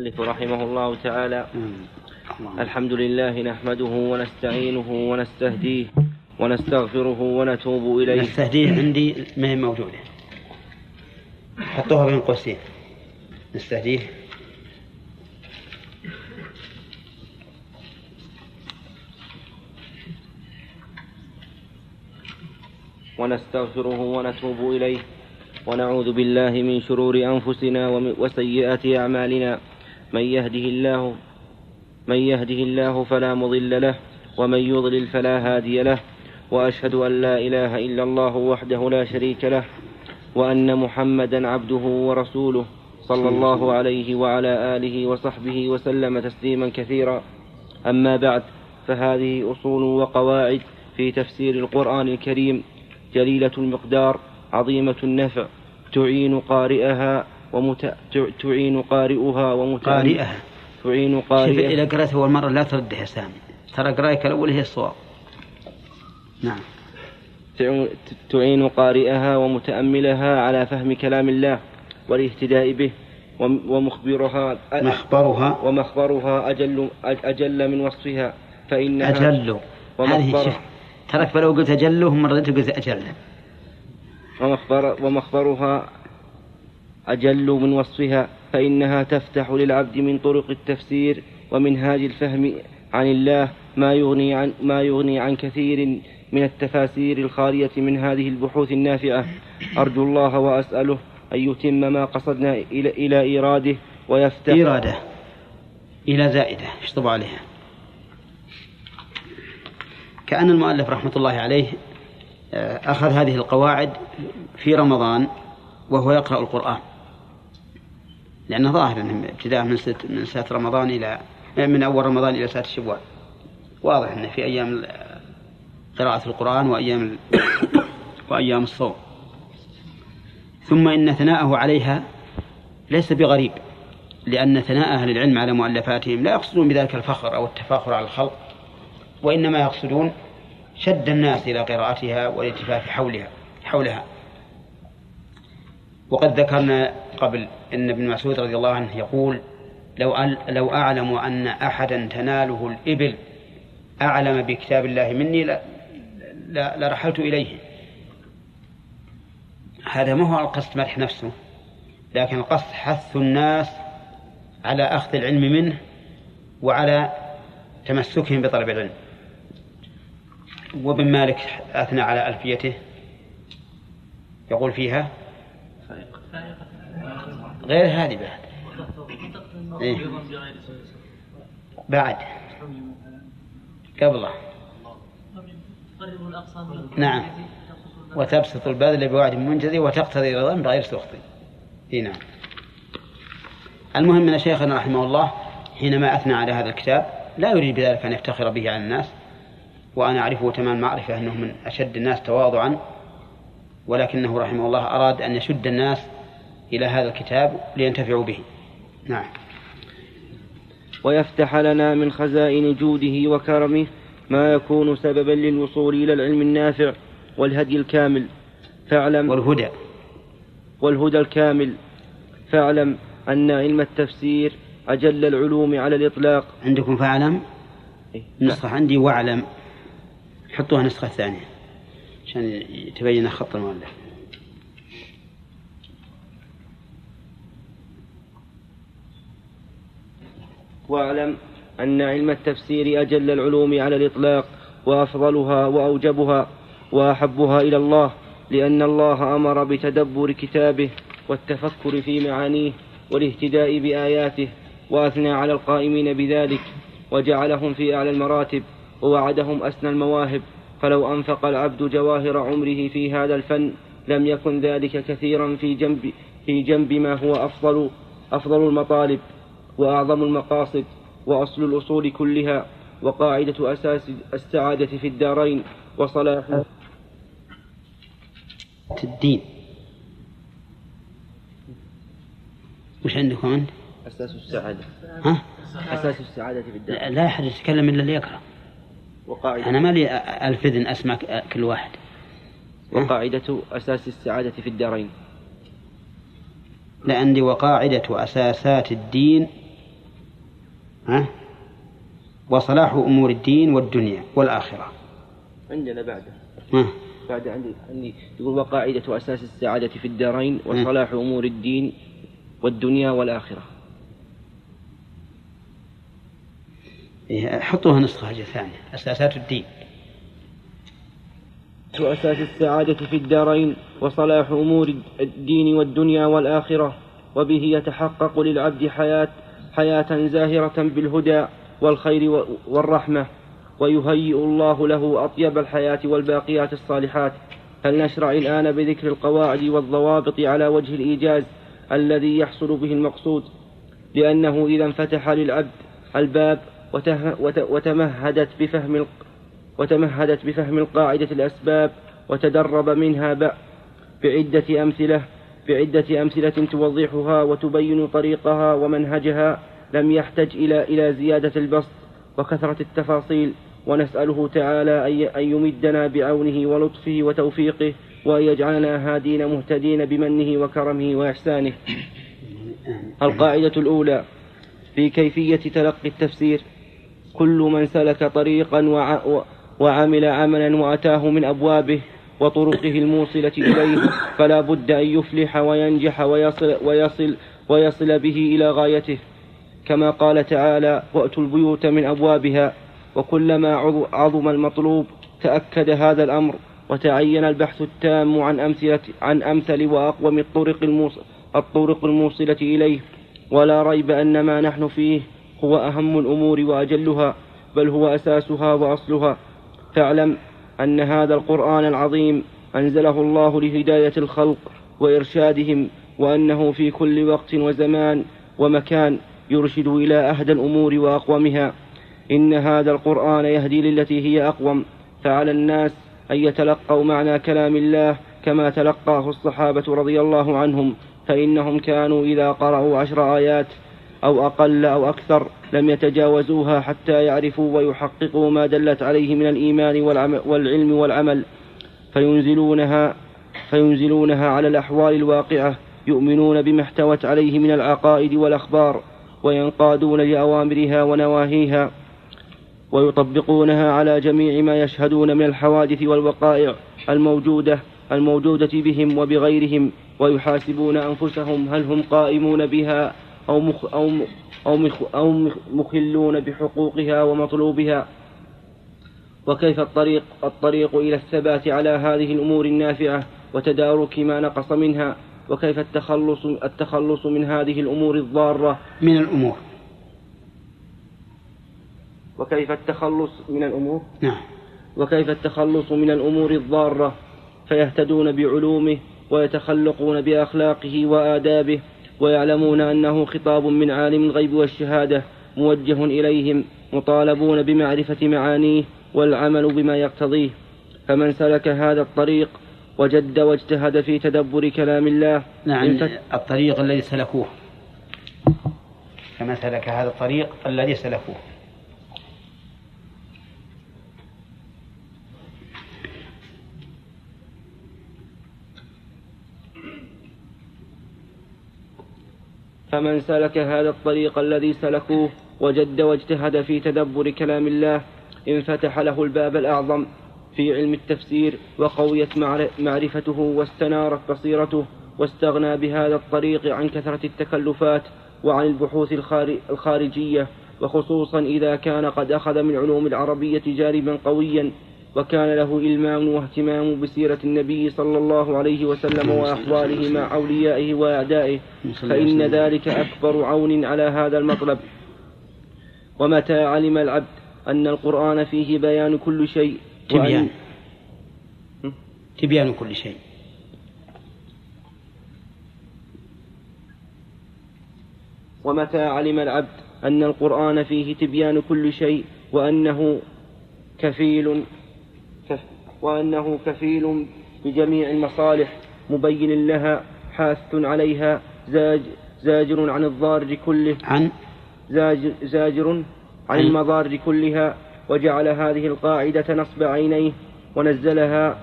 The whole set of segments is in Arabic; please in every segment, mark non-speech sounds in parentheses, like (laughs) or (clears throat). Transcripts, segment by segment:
المؤلف رحمه الله تعالى. الحمد لله نحمده ونستعينه ونستهديه ونستغفره ونتوب إليه. نستهديه عندي ما هي موجودة. حطوها بين قوسين. نستهديه. ونستغفره ونتوب إليه. ونعوذ بالله من شرور أنفسنا وسيئات أعمالنا. من يهده الله من يهده الله فلا مضل له ومن يضلل فلا هادي له وأشهد أن لا إله إلا الله وحده لا شريك له وأن محمدا عبده ورسوله صلى الله عليه وعلى آله وصحبه وسلم تسليما كثيرا. أما بعد فهذه أصول وقواعد في تفسير القرآن الكريم جليلة المقدار عظيمة النفع تعين قارئها ومت... تعين قارئها. قارئها. تعين قارئها. إذا قرأت أول مرة لا ترده يا سامي. ترى قراءتك الأول هي الصواب. نعم. تعين قارئها ومتأملها على فهم كلام الله والاهتداء به وم- ومخبرها مخبرها. ومخبرها أجل أجل من وصفها فإنها أجل. هذه ترك فلو قلت أجله مرة قلت أجل ومخبر ومخبرها أجل من وصفها فإنها تفتح للعبد من طرق التفسير ومنهاج الفهم عن الله ما يغني عن ما يغني عن كثير من التفاسير الخالية من هذه البحوث النافعة. أرجو الله وأسأله أن يتم ما قصدنا إلى إلى إيراده ويفتح إرادة إلى زائدة. اشطب عليها؟ كأن المؤلف رحمة الله عليه آه، أخذ هذه القواعد في رمضان وهو يقرأ القرآن. لأنه ظاهر أنه ابتداء من ست من ساعة رمضان إلى من أول رمضان إلى ساعة شوال. واضح أنه في أيام قراءة القرآن وأيام (coughs) وأيام الصوم. ثم إن ثناءه عليها ليس بغريب لأن ثناء أهل العلم على مؤلفاتهم لا يقصدون بذلك الفخر أو التفاخر على الخلق وإنما يقصدون شد الناس إلى قراءتها والالتفاف حولها حولها. وقد ذكرنا قبل أن ابن مسعود رضي الله عنه يقول لو لو أعلم أن أحدا تناله الإبل أعلم بكتاب الله مني لرحلت إليه. هذا ما هو القصد مدح نفسه لكن القصد حث الناس على أخذ العلم منه وعلى تمسكهم بطلب العلم. وابن مالك أثنى على ألفيته يقول فيها غير بعد إيه؟ بعد. قبله. نعم. وتبسط البذل بوعد منجزي وتقتضي رضا بغير سخط. اي نعم. المهم أن شيخنا رحمه الله حينما أثنى على هذا الكتاب لا يريد بذلك أن يفتخر به على الناس وأنا أعرفه تمام معرفة أنه من أشد الناس تواضعا ولكنه رحمه الله أراد أن يشد الناس إلى هذا الكتاب لينتفعوا به. نعم. ويفتح لنا من خزائن جوده وكرمه ما يكون سببا للوصول إلى العلم النافع والهدي الكامل. فاعلم والهدى. والهدى الكامل. فاعلم أن علم التفسير أجل العلوم على الإطلاق. عندكم فاعلم؟ إيه، نسخة عندي واعلم. حطوها النسخة الثانية عشان يتبين خط المؤلف. واعلم أن علم التفسير أجل العلوم على الإطلاق وأفضلها وأوجبها وأحبها إلى الله لأن الله أمر بتدبر كتابه والتفكر في معانيه والاهتداء بآياته وأثنى على القائمين بذلك وجعلهم في أعلى المراتب ووعدهم أسنى المواهب فلو أنفق العبد جواهر عمره في هذا الفن لم يكن ذلك كثيرا في جنب في جنب ما هو أفضل أفضل المطالب. وأعظم المقاصد وأصل الأصول كلها وقاعدة أساس السعادة في الدارين وصلاح الدين. وش عندكم أنت؟ أساس السعادة. ها؟ أساس السعادة في الدارين. لا أحد يتكلم إلا اللي يقرأ. وقاعدة. أنا ما لي ألف إذن أسمع كل واحد. وقاعدة أساس السعادة في الدارين. لا عندي وقاعدة أساسات الدين ها؟ وصلاح أمور الدين والدنيا والآخرة. عندنا بعده. ها؟ بعد عندي عندي يقول وقاعدة أساس السعادة في الدارين وصلاح أمور الدين والدنيا والآخرة. إيه حطوها نسخة ثانية. أساسات الدين. أساس السعادة في الدارين وصلاح أمور الدين والدنيا والآخرة وبه يتحقق للعبد حياة حياة زاهرة بالهدى والخير والرحمة ويهيئ الله له أطيب الحياة والباقيات الصالحات. فلنشرع الآن بذكر القواعد والضوابط على وجه الإيجاز الذي يحصل به المقصود؟ لأنه إذا انفتح للعبد الباب وتمهدت بفهم وتمهدت بفهم القاعدة الأسباب وتدرب منها بعدة أمثلة بعدة أمثلة توضحها وتبين طريقها ومنهجها لم يحتج إلى إلى زيادة البسط وكثرة التفاصيل ونسأله تعالى أن يمدنا بعونه ولطفه وتوفيقه وأن يجعلنا هادين مهتدين بمنه وكرمه وإحسانه. القاعدة الأولى في كيفية تلقي التفسير كل من سلك طريقا وعمل عملا وأتاه من أبوابه وطرقه الموصلة إليه فلا بد أن يفلح وينجح ويصل, ويصل, ويصل به إلى غايته. كما قال تعالى وأتوا البيوت من أبوابها وكلما عظم المطلوب تأكد هذا الأمر وتعين البحث التام عن أمثلة عن أمثل وأقوم الطرق الموصل الطرق الموصلة إليه. ولا ريب أن ما نحن فيه هو أهم الأمور وأجلها بل هو أساسها وأصلها. فاعلم أن هذا القرآن العظيم أنزله الله لهداية الخلق وإرشادهم وأنه في كل وقت وزمان ومكان يرشد إلى أهدى الأمور وأقومها. إن هذا القرآن يهدي للتي هي أقوم. فعلى الناس أن يتلقوا معنى كلام الله كما تلقاه الصحابة رضي الله عنهم. فإنهم كانوا إذا قرأوا عشر آيات أو أقل أو أكثر لم يتجاوزوها حتى يعرفوا ويحققوا ما دلت عليه من الإيمان والعلم والعمل. فينزلونها فينزلونها على الأحوال الواقعة يؤمنون بما احتوت عليه من العقائد والأخبار وينقادون لأوامرها ونواهيها ويطبقونها على جميع ما يشهدون من الحوادث والوقائع الموجودة الموجودة بهم وبغيرهم ويحاسبون أنفسهم هل هم قائمون بها أو مخ أو أو, أو مخلون بحقوقها ومطلوبها. وكيف الطريق الطريق إلى الثبات على هذه الأمور النافعة وتدارك ما نقص منها؟ وكيف التخلص التخلص من هذه الأمور الضارة؟ من الأمور. وكيف التخلص من الأمور؟ نعم. وكيف التخلص من الأمور الضارة؟ فيهتدون بعلومه ويتخلقون بأخلاقه وآدابه ويعلمون أنه خطاب من عالم الغيب والشهادة موجه إليهم مطالبون بمعرفة معانيه والعمل بما يقتضيه. فمن سلك هذا الطريق وجد واجتهد في تدبر كلام الله نعم الطريق الذي سلكوه. كما سلك هذا الطريق الذي سلكوه. فمن سلك هذا الطريق الذي سلكوه وجد واجتهد في تدبر كلام الله انفتح له الباب الأعظم في علم التفسير وقويت معرفته واستنارت بصيرته واستغنى بهذا الطريق عن كثرة التكلفات وعن البحوث الخارجية وخصوصا إذا كان قد أخذ من علوم العربية جانبا قويا وكان له إلمام واهتمام بسيرة النبي صلى الله عليه وسلم وأحواله مع أوليائه وأعدائه. فإن ذلك أكبر عون على هذا المطلب. ومتى علم العبد أن القرآن فيه بيان كل شيء؟ تبيان. تبيان كل شيء. ومتى علم العبد أن القرآن فيه تبيان كل شيء؟ وأنه كفيل وأنه كفيل بجميع المصالح مبين لها حاث عليها زاج زاجر عن الضار كله. عن؟ زاجر, زاجر عن المضار كلها. وجعل هذه القاعدة نصب عينيه ونزلها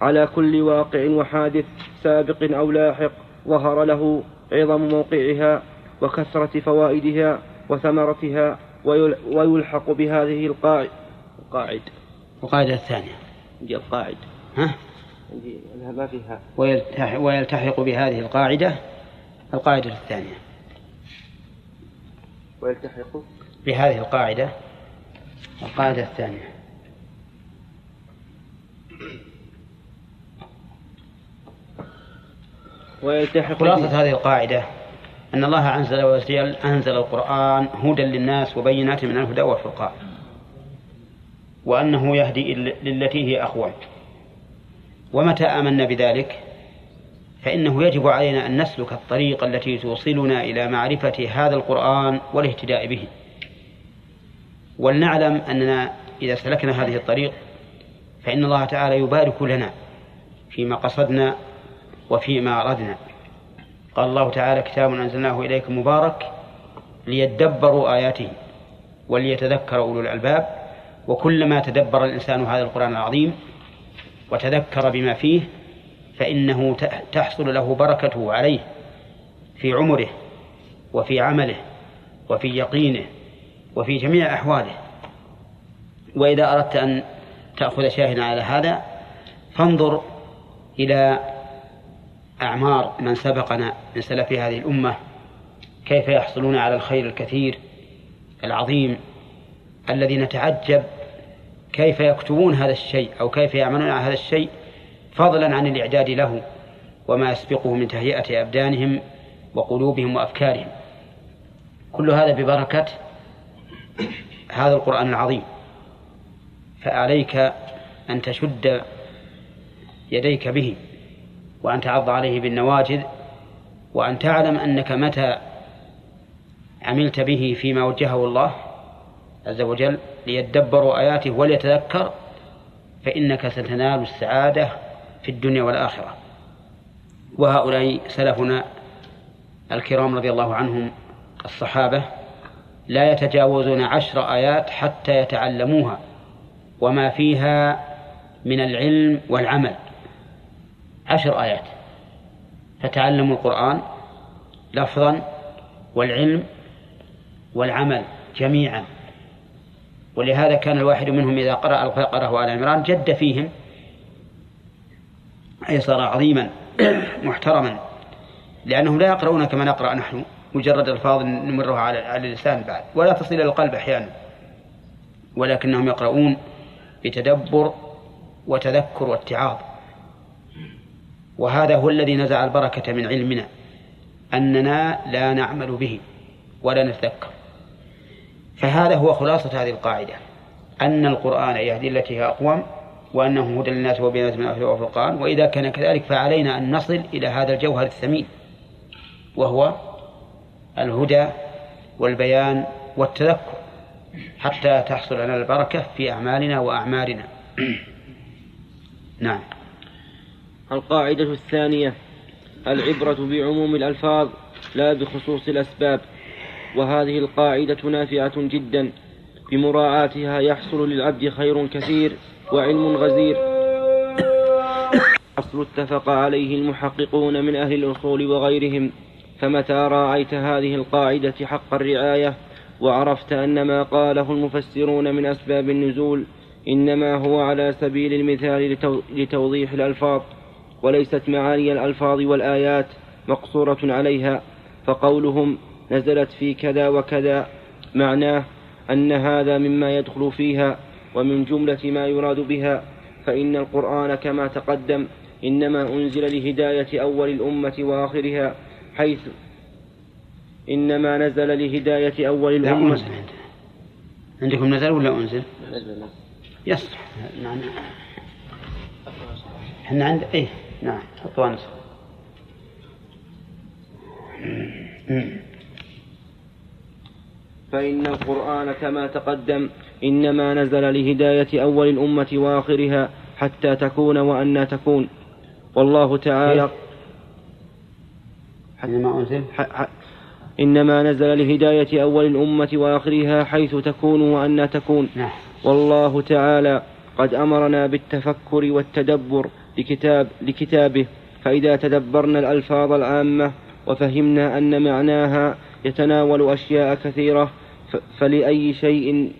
على كل واقع وحادث سابق أو لاحق ظهر له عظم موقعها وكثرة فوائدها وثمرتها ويلحق بهذه القاعدة القاعد. القاعدة الثانية. عندي القاعد ها؟ عندي ما فيها. ويلتحق, ويلتحق بهذه القاعدة القاعدة الثانية. ويلتحق بهذه القاعدة القاعدة الثانية. ويلتحق خلاصة هذه القاعدة أن الله عز وجل أنزل القرآن هدى للناس وبينات من الهدى والفرقان. وأنه يهدي للتي هي أقوى ومتى آمنا بذلك؟ فإنه يجب علينا أن نسلك الطريق التي توصلنا إلى معرفة هذا القرآن والاهتداء به. ولنعلم أننا إذا سلكنا هذه الطريق فإن الله تعالى يبارك لنا فيما قصدنا وفيما أردنا. قال الله تعالى كتاب أنزلناه إليكم مبارك ليدبروا آياته وليتذكر أولو الألباب وكلما تدبر الإنسان هذا القرآن العظيم وتذكر بما فيه فإنه تحصل له بركته عليه في عمره وفي عمله وفي يقينه وفي جميع أحواله. وإذا أردت أن تأخذ شاهدا على هذا فانظر إلى أعمار من سبقنا من سلف هذه الأمة كيف يحصلون على الخير الكثير العظيم الذي نتعجب كيف يكتبون هذا الشيء أو كيف يعملون على هذا الشيء فضلا عن الإعداد له وما يسبقه من تهيئة أبدانهم وقلوبهم وأفكارهم. كل هذا ببركة هذا القرآن العظيم. فعليك أن تشد يديك به وأن تعض عليه بالنواجذ وأن تعلم أنك متى عملت به فيما وجهه الله عز وجل ليدبروا آياته وليتذكر فإنك ستنال السعادة في الدنيا والآخرة. وهؤلاء سلفنا الكرام رضي الله عنهم الصحابة لا يتجاوزون عشر آيات حتى يتعلموها وما فيها من العلم والعمل. عشر آيات. فتعلموا القرآن لفظا والعلم والعمل جميعا. ولهذا كان الواحد منهم إذا قرأ البقرة وآل عمران جد فيهم أي صار عظيما (clears throat) محترما. لأنهم لا يقرؤون كما نقرأ نحن مجرد ألفاظ نمرها على على اللسان بعد. ولا تصل إلى القلب أحيانا. ولكنهم يقرؤون بتدبر وتذكر واتعاظ. وهذا هو الذي نزع البركة من علمنا أننا لا نعمل به ولا نتذكر. فهذا هو خلاصة هذه القاعدة أن القرآن يهدي التي هي أقوم وأنه هدى للناس وبينات من الهدى والفرقان وإذا كان كذلك فعلينا أن نصل إلى هذا الجوهر الثمين وهو الهدى والبيان والتذكر حتى تحصل لنا البركة في أعمالنا وأعمارنا. (clears throat) نعم. القاعدة الثانية العبرة بعموم الألفاظ لا بخصوص الأسباب. وهذه القاعدة نافعة جدا. بمراعاتها يحصل للعبد خير كثير وعلم غزير. أصل اتفق عليه المحققون من أهل الأصول وغيرهم. فمتى راعيت هذه القاعدة حق الرعاية؟ وعرفت أن ما قاله المفسرون من أسباب النزول إنما هو على سبيل المثال لتوضيح الألفاظ. وليست معاني الألفاظ والآيات مقصورة عليها. فقولهم نزلت في كذا وكذا معناه أن هذا مما يدخل فيها ومن جملة ما يراد بها فإن القرآن كما تقدم إنما أنزل لهداية أول الأمة وآخرها حيث إنما نزل لهداية أول الأمة. أنزل عندكم نزل ولا أنزل؟ نزل يصلح نعم. إحنا عند إيه نعم. حطوا نسخ فإن القرآن كما تقدم إنما نزل لهداية أول الأمة وآخرها حتى تكون وأن تكون. والله تعالى إنما أنزل؟ إنما نزل لهداية أول الأمة وآخرها حيث تكون وأن تكون. نعم. والله تعالى قد أمرنا بالتفكر والتدبر لكتاب لكتابه. فإذا تدبرنا الألفاظ العامة وفهمنا أن معناها يتناول أشياء كثيرة فلأي شيء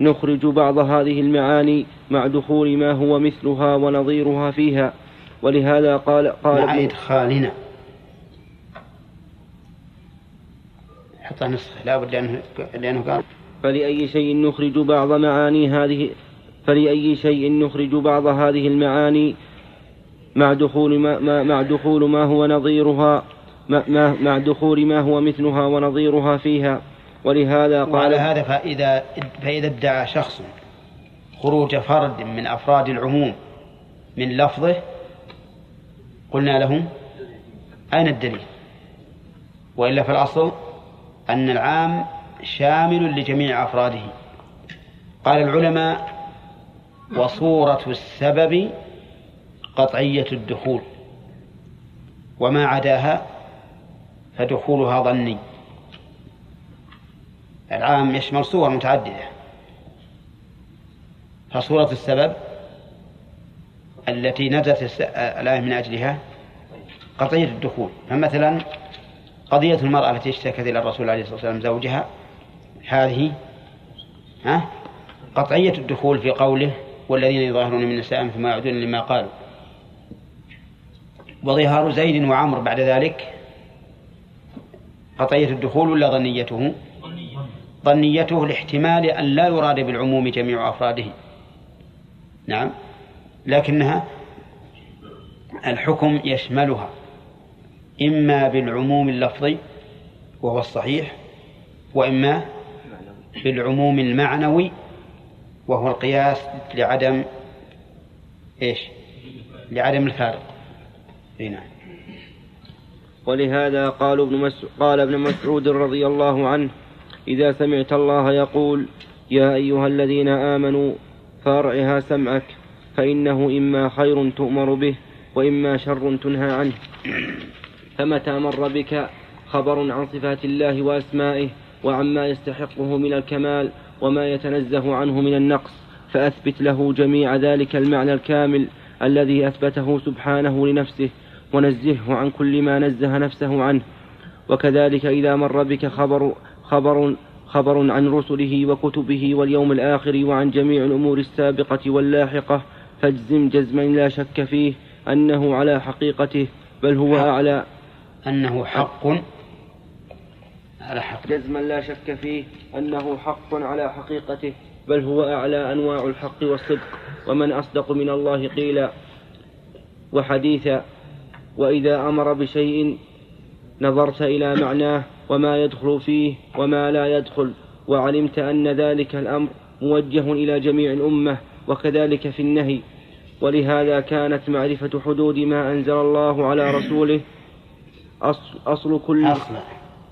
نخرج بعض هذه المعاني مع دخول ما هو مثلها ونظيرها فيها. ولهذا قال قال مع إدخالنا. حط نسخة لا بد لأنه, لأنه قال فلأي شيء نخرج بعض معاني هذه فلأي شيء نخرج بعض هذه المعاني مع دخول ما, ما مع دخول ما هو نظيرها مع, مع دخول ما هو مثلها ونظيرها فيها. ولهذا قال وعلى هذا فإذا فإذا ادعى شخص خروج فرد من أفراد العموم من لفظه قلنا له أين الدليل؟ وإلا في الأصل أن العام شامل لجميع أفراده. قال العلماء وصورة السبب قطعية الدخول وما عداها فدخولها ظني. العام يشمل صور متعددة. فصورة السبب التي نزلت الآية من أجلها قطعية الدخول. فمثلا قضية المرأة التي اشتكت إلى الرسول عليه الصلاة والسلام زوجها هذه ها؟ قطعية الدخول في قوله والذين يظاهرون من نسائهم ثم يعودون لما قالوا. وظهار زيد وعمر بعد ذلك قطعية الدخول ولا ظنيته؟ ظنيته لاحتمال أن لا يراد بالعموم جميع أفراده نعم لكنها الحكم يشملها إما بالعموم اللفظي وهو الصحيح وإما بالعموم المعنوي وهو القياس لعدم إيش؟ لعدم الفارق. إي نعم. ولهذا قال ابن ابن مسعود رضي الله عنه إذا سمعت الله يقول يا أيها الذين آمنوا فارعها سمعك فإنه إما خير تؤمر به وإما شر تنهى عنه. فمتى مر بك خبر عن صفات الله وأسمائه وعما يستحقه من الكمال وما يتنزه عنه من النقص؟ فأثبت له جميع ذلك المعنى الكامل الذي أثبته سبحانه لنفسه ونزهه عن كل ما نزه نفسه عنه. وكذلك إذا مر بك خبر خبر خبر عن رسله وكتبه واليوم الآخر وعن جميع الأمور السابقة واللاحقة فاجزم جزما لا شك فيه أنه على حقيقته بل هو أعلى. أنه حق. على حق. جزما لا شك فيه أنه حق على حقيقته بل هو أعلى أنواع الحق والصدق ومن أصدق من الله قيلا. وحديثا وإذا أمر بشيء نظرت إلى معناه وما يدخل فيه وما لا يدخل وعلمت أن ذلك الأمر موجه إلى جميع الأمة وكذلك في النهي. ولهذا كانت معرفة حدود ما أنزل الله على رسوله أصل, أصل كل أصل,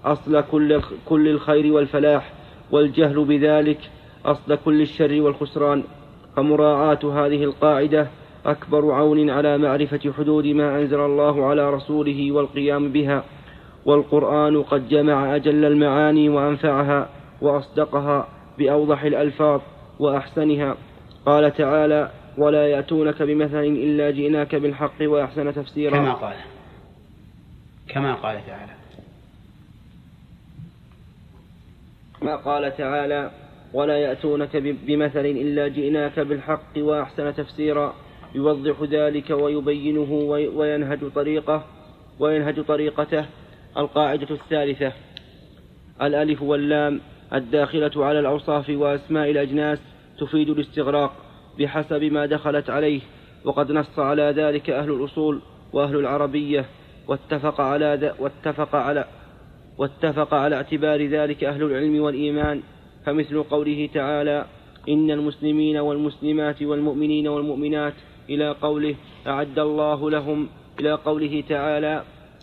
أصل كل, كل الخير والفلاح والجهل بذلك أصل كل الشر والخسران. فمراعاة هذه القاعدة أكبر عون على معرفة حدود ما أنزل الله على رسوله والقيام بها. والقرآن قد جمع أجل المعاني وأنفعها وأصدقها بأوضح الألفاظ وأحسنها. قال تعالى ولا يأتونك بمثل إلا جئناك بالحق وأحسن تفسيرا. كما قال. كما قال تعالى. ما قال تعالى ولا يأتونك بمثل إلا جئناك بالحق وأحسن تفسيرا. يوضح ذلك ويبينه وينهج طريقه وينهج طريقته القاعدة الثالثة. الألف واللام الداخلة على الأوصاف وأسماء الأجناس تفيد الاستغراق بحسب ما دخلت عليه وقد نص على ذلك أهل الأصول وأهل العربية واتفق على واتفق على واتفق على اعتبار ذلك أهل العلم والإيمان. فمثل قوله تعالى إن المسلمين والمسلمات والمؤمنين والمؤمنات إلى قوله أعد الله لهم إلى قوله تعالى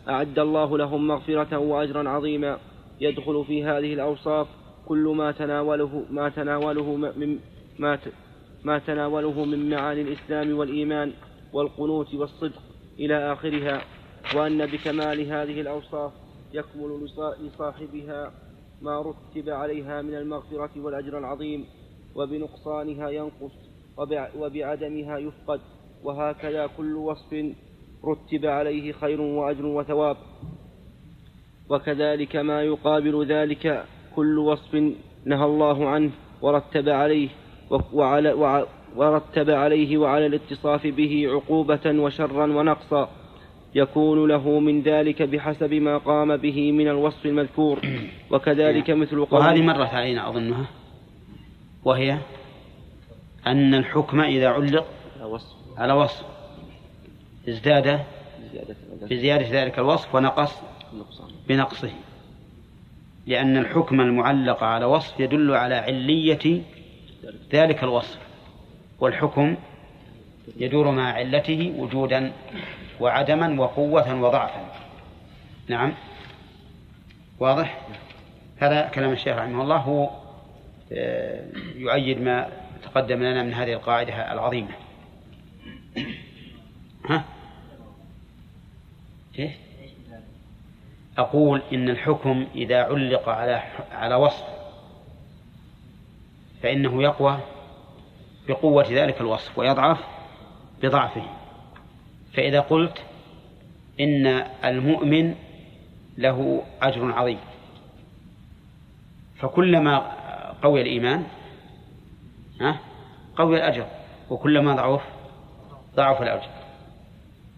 أعد الله لهم مغفرة وأجرا عظيما. يدخل في هذه الأوصاف كل ما تناوله ما تناوله من ما ما تناوله من معاني الإسلام والإيمان والقنوت والصدق إلى آخرها. وأن بكمال هذه الأوصاف يكمل لصاحبها ما رتب عليها من المغفرة والأجر العظيم. وبنقصانها ينقص وبعدمها يفقد. وهكذا كل وصف رتب عليه خير وأجر وثواب. وكذلك ما يقابل ذلك كل وصف نهى الله عنه ورتب عليه وعلى ورتب عليه وعلى الاتصاف به عقوبة وشرا ونقصا. يكون له من ذلك بحسب ما قام به من الوصف المذكور. وكذلك نعم. مثل قول وهذه مرت علينا أظنها. وهي أن الحكم إذا علق على وصف. ازداد بزيادة ذلك الوصف ونقص بنقصه. لأن الحكم المعلق على وصف يدل على علية ذلك الوصف والحكم يدور مع علته وجودا وعدما وقوة وضعفا. نعم. واضح؟ هذا كلام الشيخ رحمه الله. هو آه، يؤيد ما تقدم لنا من هذه القاعدة العظيمة. ها؟ إيه؟ أقول إن الحكم إذا علق على على وصف فإنه يقوى بقوة ذلك الوصف ويضعف بضعفه فإذا قلت إن المؤمن له أجر عظيم فكلما قوي الإيمان قوي الأجر وكلما ضعف ضعف الأجر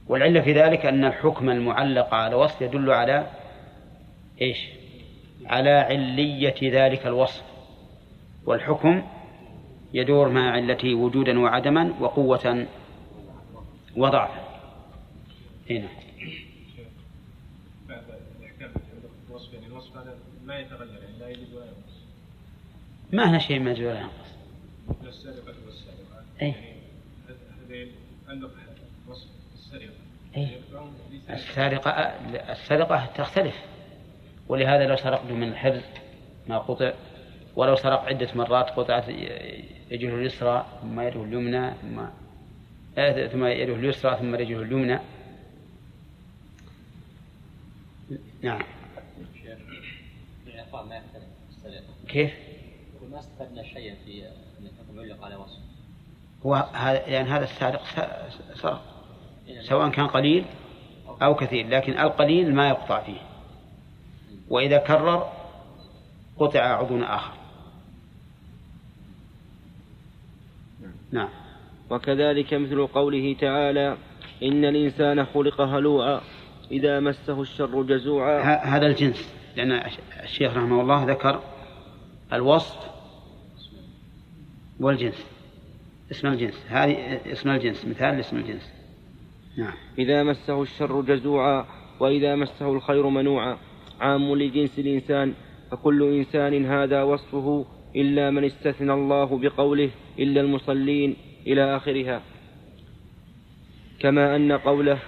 والعلة في ذلك أن الحكم المعلق على وصف يدل على إيش؟ على علية ذلك الوصف. والحكم يدور مع علته وجودا وعدما وقوة وضعفا. هنا ما يتغير يعني لا يزيد ولا ينقص ما هنا شيء ما يزيد ولا ينقص السرقة والسرقة. أي هذا وصف السرقة السرقة تختلف ولهذا لو سرقت من الحرز ما قطع ولو سرق عدة مرات قطعت يده اليسرى ثم يده اليمنى ثم آه، ثم يده اليسرى ثم رجله اليمنى. نعم. كيف؟ ما استفدنا شيئا في ان الحكم علق على وصف. هو هذا يعني هذا السارق سرق. سواء كان قليل أو كثير لكن القليل ما يقطع فيه. وإذا كرر قطع عضو آخر. نعم. وكذلك مثل قوله تعالى إن الإنسان خلق هلوعا إذا مسه الشر جزوعا. هذا الجنس. لأن الشيخ رحمه الله ذكر الوصف والجنس. اسم الجنس. هذه اسم الجنس. مثال لاسم الجنس. نعم. إذا مسه الشر جزوعا وإذا مسه الخير منوعا. عام لجنس الإنسان فكل إنسان هذا وصفه إلا من استثنى الله بقوله إلا المصلين إلى آخرها. كما أن قوله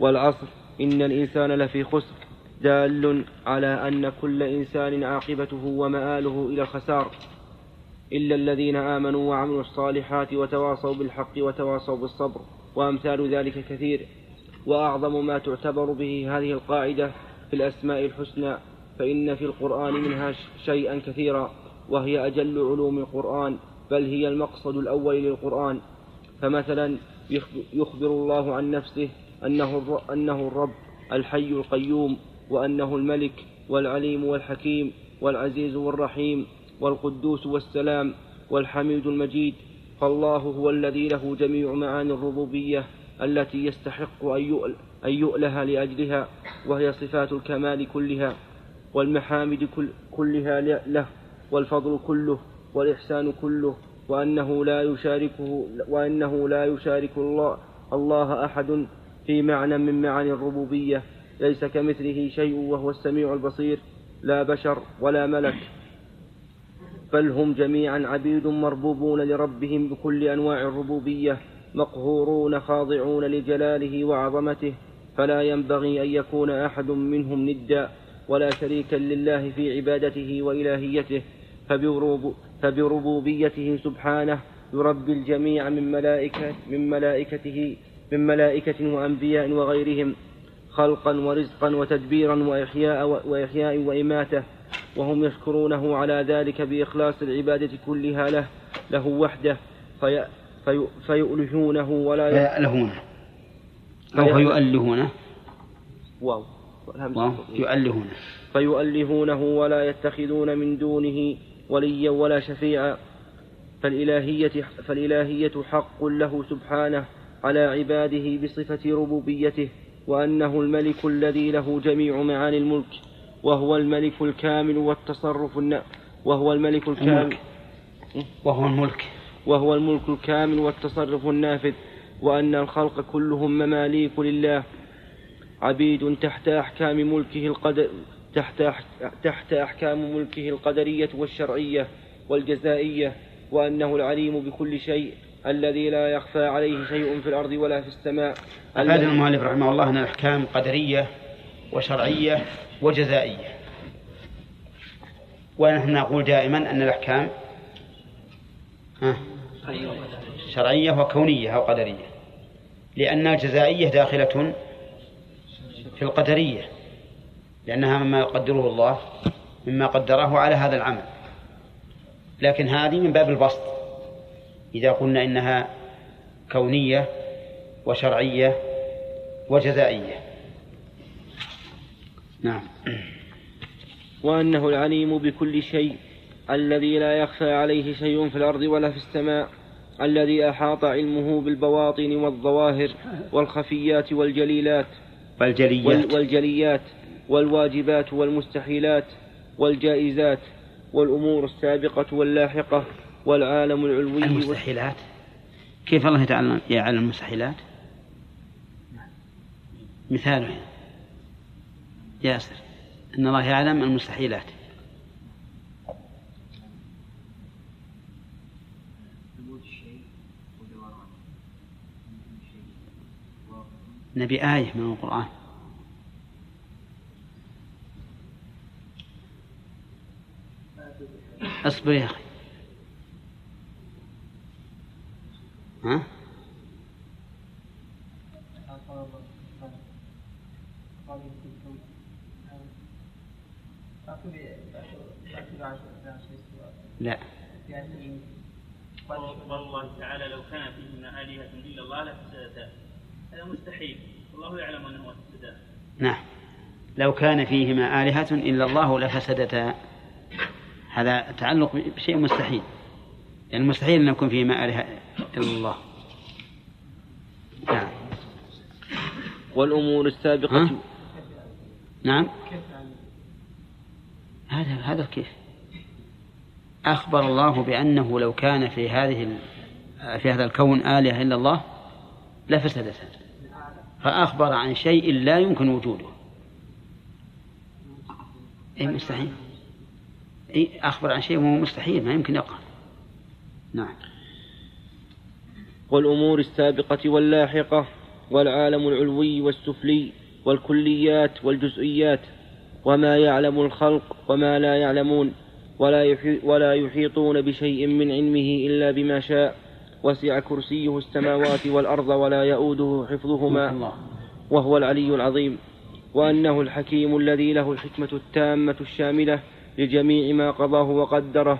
والعصر إن الإنسان لفي خسر دال على أن كل إنسان عاقبته ومآله إلى الخسار. إلا الذين آمنوا وعملوا الصالحات وتواصوا بالحق وتواصوا بالصبر. وأمثال ذلك كثير وأعظم ما تعتبر به هذه القاعدة في الأسماء الحسنى فإن في القرآن منها شيئا كثيرا وهي أجل علوم القرآن بل هي المقصد الأول للقرآن. فمثلا يخبر الله عن نفسه أنه أنه الرب الحي القيوم وأنه الملك والعليم والحكيم والعزيز والرحيم والقدوس والسلام والحميد المجيد. فالله هو الذي له جميع معاني الربوبية التي يستحق أن يؤله لأجلها وهي صفات الكمال كلها والمحامد كل كلها له والفضل كله والإحسان كله وأنه لا يشاركه وأنه لا يشارك الله الله أحد في معنى من معاني الربوبية ليس كمثله شيء وهو السميع البصير لا بشر ولا ملك. بل هم جميعا عبيد مربوبون لربهم بكل أنواع الربوبية مقهورون خاضعون لجلاله وعظمته فلا ينبغي أن يكون أحد منهم ندا ولا شريكا لله في عبادته وإلهيته فبربوبيته سبحانه يربي الجميع من ملائكة من ملائكته من ملائكة وأنبياء وغيرهم خلقا ورزقا وتدبيرا وإحياء وإحياء وإماتة وهم يشكرونه على ذلك بإخلاص العبادة كلها له له وحده في في فيؤلهونه ولا يألهونه أو فيؤلهونه. واو. يؤلهونه. فيؤلهونه ولا يتخذون من دونه وليا ولا شفيعا. فالإلهية, فالإلهية حق له سبحانه على عباده بصفة ربوبيته وأنه الملك الذي له جميع معاني الملك. وهو الملك الكامل والتصرف النا وهو الملك الكامل. الملك. وهو الملك. وهو الملك الكامل والتصرف النافذ. وأن الخلق كلهم مماليك لله. عبيد تحت أحكام ملكه القدر تحت تحت أحكام ملكه القدرية والشرعية والجزائية. وأنه العليم بكل شيء. الذي لا يخفى عليه شيء في الأرض ولا في السماء. أفاد المؤلف رحمه الله أن الأحكام قدرية وشرعية وجزائية. ونحن نقول دائما أن الأحكام شرعية وكونية أو قدرية. لأن الجزائية داخلة في القدرية لأنها مما يقدره الله مما قدره على هذا العمل. لكن هذه من باب البسط. إذا قلنا إنها كونية وشرعية وجزائية. نعم. وأنه العليم بكل شيء الذي لا يخفى عليه شيء في الأرض ولا في السماء الذي أحاط علمه بالبواطن والظواهر والخفيات والجليلات. والجليات. والجليات والواجبات والمستحيلات والجائزات والأمور السابقة واللاحقة والعالم العلوي. المستحيلات؟ كيف الله يتعلم يعلم المستحيلات؟ مثال ياسر. أن الله يعلم المستحيلات. نبي آية من القرآن. أصبر يا أخي. ها؟ لا. والله تعالى لو كان فيهما آلهة إلا الله لفسدتا. هذا مستحيل. والله يعلم أنه فسدا نعم. لو كان فيهما آلهة إلا الله لفسدتا. هذا تعلق بشيء مستحيل. يعني مستحيل أن يكون فيهما آلهة إلا الله. نعم. والأمور السابقة؟ نعم. هذا هذا كيف؟ أخبر الله بأنه لو كان في هذه في هذا الكون آلهة إلا الله لفسدتا فأخبر عن شيء لا يمكن وجوده. أي مستحيل. أي أخبر عن شيء وهو مستحيل ما يمكن يقع. نعم. والأمور السابقة واللاحقة والعالم العلوي والسفلي والكليات والجزئيات وما يعلم الخلق وما لا يعلمون ولا ولا يحيطون بشيء من علمه إلا بما شاء. وسع كرسيه السماوات والأرض ولا يؤوده حفظهما. وهو العلي العظيم. وأنه الحكيم الذي له الحكمة التامة الشاملة لجميع ما قضاه وقدره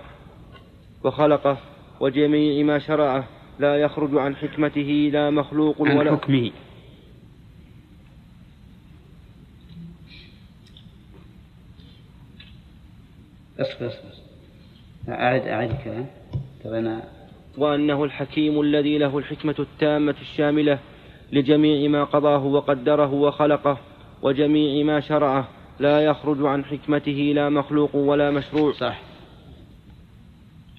وخلقه وجميع ما شرعه. لا يخرج عن حكمته لا مخلوق عن ولا حكمه. اصبر اصبر أعد أعد الكلام ترى وأنه الحكيم الذي له الحكمة التامة الشاملة لجميع ما قضاه وقدره وخلقه وجميع ما شرعه لا يخرج عن حكمته لا مخلوق ولا مشروع. صح.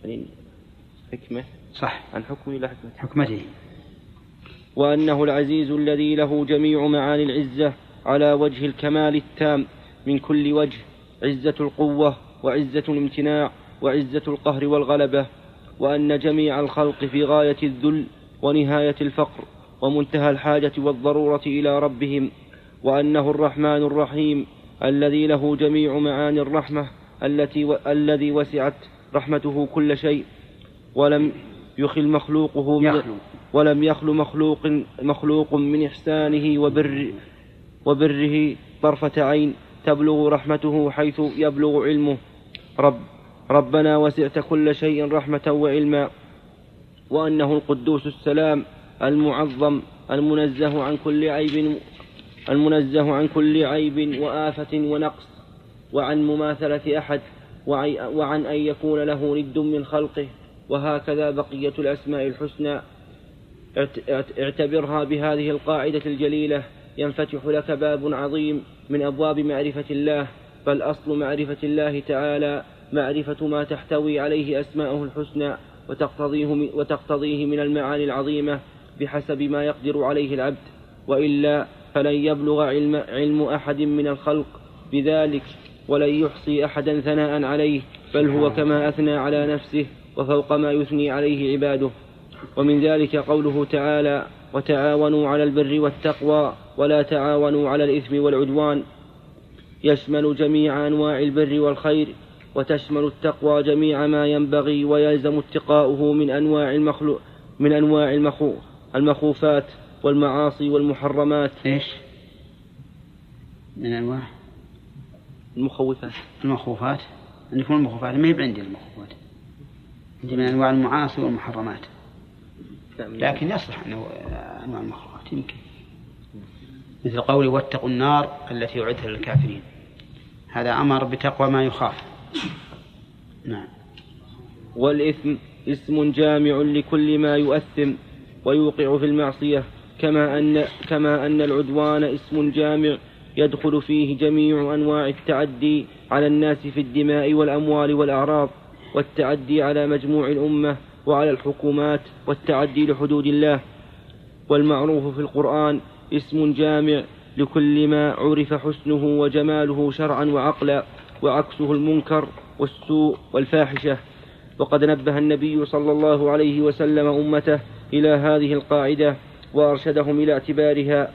يعني حكمة؟ صح. عن حكمه لا حكمة. حكمته. وأنه العزيز الذي له جميع معاني العزة على وجه الكمال التام من كل وجه عزة القوة وعزة الامتناع وعزة القهر والغلبة وأن جميع الخلق في غاية الذل ونهاية الفقر ومنتهى الحاجة والضرورة إلى ربهم وأنه الرحمن الرحيم الذي له جميع معاني الرحمة التي و... الذي وسعت رحمته كل شيء ولم يخل مخلوقه من يخلو. ولم يخل مخلوق مخلوق من إحسانه وبر وبره طرفة عين تبلغ رحمته حيث يبلغ علمه رب ربنا وسعت كل شيء رحمة وعلما وأنه القدوس السلام المعظم المنزه عن كل عيب المنزه عن كل عيب وآفة ونقص وعن مماثلة أحد وعن أن يكون له ند من خلقه وهكذا بقية الأسماء الحسنى. اعت- اعت- اعتبرها بهذه القاعدة الجليلة ينفتح لك باب عظيم من أبواب معرفة الله. بل أصل معرفة الله تعالى معرفة ما تحتوي عليه أسماؤه الحسنى وتقتضيه من- وتقتضيه من المعاني العظيمة بحسب ما يقدر عليه العبد. وإلا فلن يبلغ علم, علم أحد من الخلق بذلك ولن يحصي أحدا ثناء عليه بل هو كما أثنى على نفسه وفوق ما يثني عليه عباده. ومن ذلك قوله تعالى وتعاونوا على البر والتقوى ولا تعاونوا على الإثم والعدوان يشمل جميع أنواع البر والخير وتشمل التقوى جميع ما ينبغي ويلزم اتقاؤه من أنواع المخلوق من أنواع المخو المخوفات والمعاصي والمحرمات. إيش؟ من أنواع؟ المخوفات. المخوفات؟ عندكم المخوفات ما هي عندي المخوفات. عندي من أنواع المعاصي والمحرمات. لكن يصلح أنه أنواع المخوفات يمكن. مثل قولي واتقوا النار التي اعدت للكافرين. هذا أمر بتقوى ما يخاف. نعم. والإثم اسم جامع لكل ما يؤثم ويوقع في المعصية كما أن كما أن العدوان اسم جامع يدخل فيه جميع أنواع التعدي على الناس في الدماء والأموال والأعراض والتعدي على مجموع الأمة وعلى الحكومات والتعدي لحدود الله. والمعروف في القرآن اسم جامع لكل ما عرف حسنه وجماله شرعا وعقلا وعكسه المنكر والسوء والفاحشة. وقد نبه النبي صلى الله عليه وسلم أمته إلى هذه القاعدة وأرشدهم إلى اعتبارها.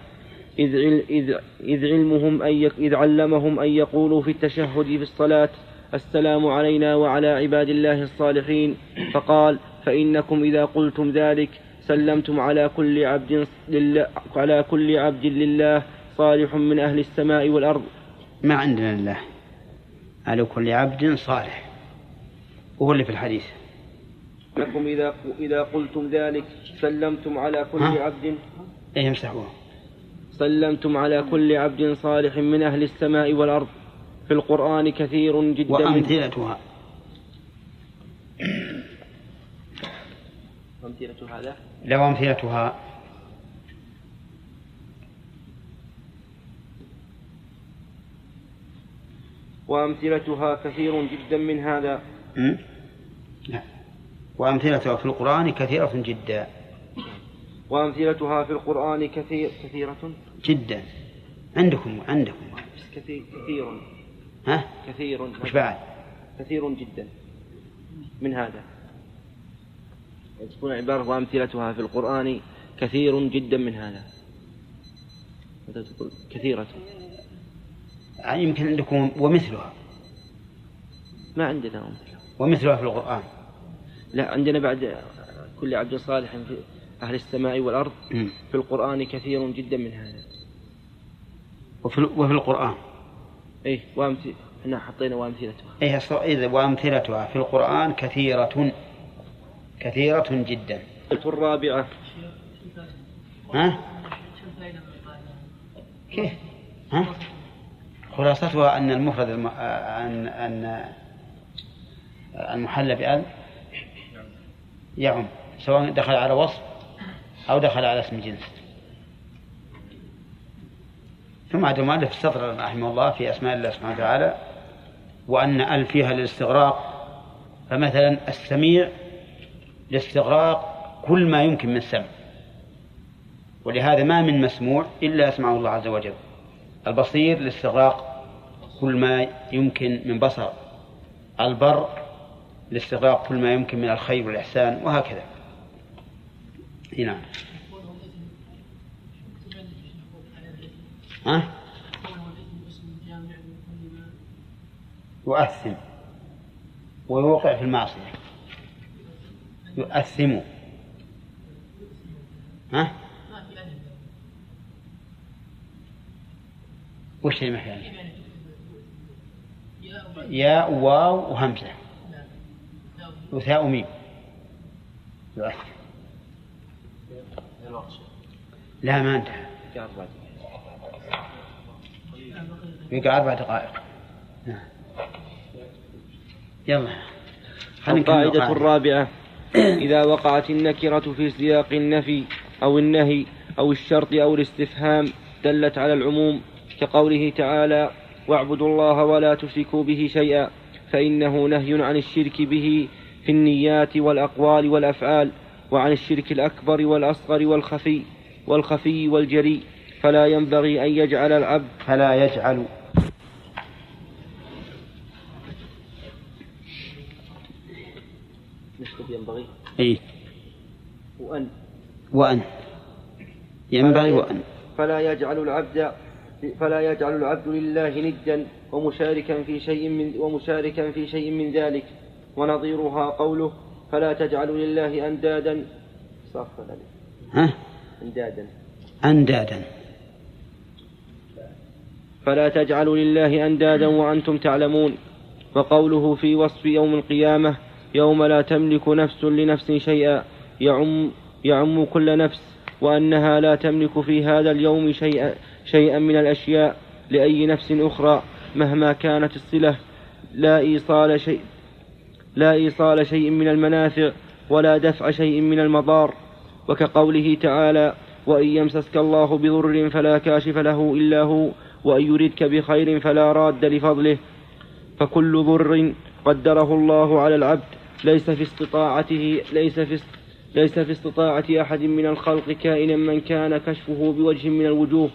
إذ, إذ, إذ علمهم أن إذ علمهم أن يقولوا في التشهد في الصلاة السلام علينا وعلى عباد الله الصالحين. فقال فإنكم إذا قلتم ذلك سلمتم على كل عبد على كل عبد لله صالح من أهل السماء والأرض. ما عندنا لله على كل عبد صالح. وهو اللي في الحديث. لكم إذا إذا قلتم ذلك سلمتم على كل ها؟ عبد. إيه يمسحوه سلمتم على كل عبد صالح من أهل السماء والأرض. في القرآن كثير جدا من وأمثلتها. أمثلة هذا؟ لو أمثلتها وأمثلتها كثير جدا من هذا? لا. وأمثلتها في القرآن كثيرة جدا. وأمثلتها في القرآن كثير كثيرة؟ جدا. عندكم عندكم. كثير كثير. ها؟ كثير. وش بعد؟ كثير جدا من هذا. تكون عبارة وأمثلتها في القرآن كثير جدا من هذا. كثيرة. يعني يمكن عندكم ومثلها. ما عندنا أمثلة ومثلها في القرآن. لا عندنا بعد كل عبد صالح في أهل السماء والأرض. في القرآن كثير جدا من هذا. وفي وفي القرآن. إيه وأمثلة إحنا حطينا وأمثلتها. أصل- إذا وأمثلتها. في القرآن كثيره كثيرة جدا. الرابعة ها؟ كيف؟ ها؟ خلاصتها أن المفرد الم... ان ان المحلى بأل يعم سواء دخل على وصف أو دخل على اسم جنس. ثم عاد المؤلف السطر رحمه الله في أسماء الله سبحانه وتعالى وأن ال فيها للاستغراق فمثلا السميع لاستغراق كل ما يمكن من السمع ولهذا ما من مسموع إلا يسمعه الله عز وجل البصير لاستغراق كل ما يمكن من بصر البر لاستغراق كل ما يمكن من الخير والإحسان وهكذا نعم ها؟ يؤثم ويوقع في المعصية يؤثم ها؟ وش اللي ما في عليه؟ ياء واو وهمزة وثاء وميم. يؤثر لا ما انتهى. يقع أربع دقائق. نعم يلا القاعدة. الرابعة. إذا وقعت النكرة في سياق النفي أو النهي أو الشرط أو الاستفهام دلت على العموم كقوله تعالى واعبدوا الله ولا تشركوا به شيئا فإنه نهي عن الشرك به في النيات والأقوال والأفعال وعن الشرك الأكبر والأصغر والخفي والخفي والجري فلا ينبغي أن يجعل العبد فلا يجعل. ينبغي. أي وأن. وأن. ينبغي وأن. فلا يجعل العبد فلا يجعل العبد لله ندا ومشاركا في شيء من ومشاركا في شيء من ذلك. ونظيرها قوله فلا تجعلوا لله صف الألف. ها؟ أندادا. أندادا. فلا تجعلوا لله أندادا وأنتم تعلمون. وقوله في وصف يوم القيامة يوم لا تملك نفس لنفس شيئا يعم, يعم كل نفس وأنها لا تملك في هذا اليوم شيئا, شيئا من الأشياء لأي نفس أخرى مهما كانت الصلة. لا إيصال شيء لا إيصال شيء من المنافع ولا دفع شيء من المضار. وكقوله تعالى وإن يمسسك الله بضر فلا كاشف له إلا هو وإن يردك بخير فلا راد لفضله. فكل ضر قدره الله على العبد. ليس في استطاعته ليس في ليس في استطاعة أحد من الخلق كائنا من كان كشفه بوجه من الوجوه.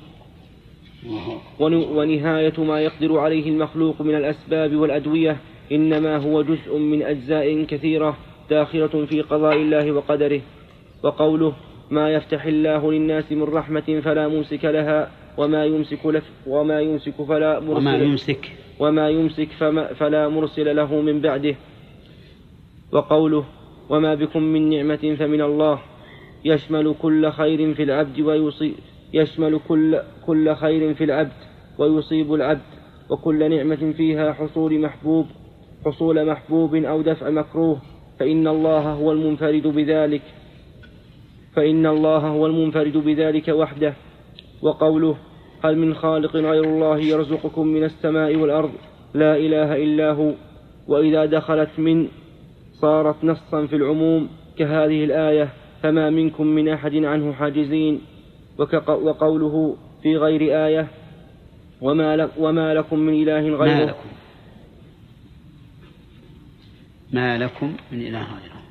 ونهاية ما يقدر عليه المخلوق من الأسباب والأدوية إنما هو جزء من أجزاء كثيرة داخلة في قضاء الله وقدره. وقوله ما يفتح الله للناس من رحمة فلا ممسك لها وما يمسك لف وما يمسك فلا مرسل وما يمسك. وما يمسك فما فلا مرسل له من بعده. وقوله وما بكم من نعمة فمن الله يشمل كل خير في العبد ويصيب يشمل كل كل خير في العبد ويصيب العبد وكل نعمة فيها حصول محبوب حصول محبوب أو دفع مكروه فإن الله هو المنفرد بذلك فإن الله هو المنفرد بذلك وحده. وقوله هل من خالق غير الله يرزقكم من السماء والأرض؟ لا إله إلا هو. وإذا دخلت من صارت نصا في العموم كهذه الآية فما منكم من أحد عنه حاجزين. وقوله في غير آية وما, لك وما لكم من إله ما غيره لكم. ما لكم من إله غيره.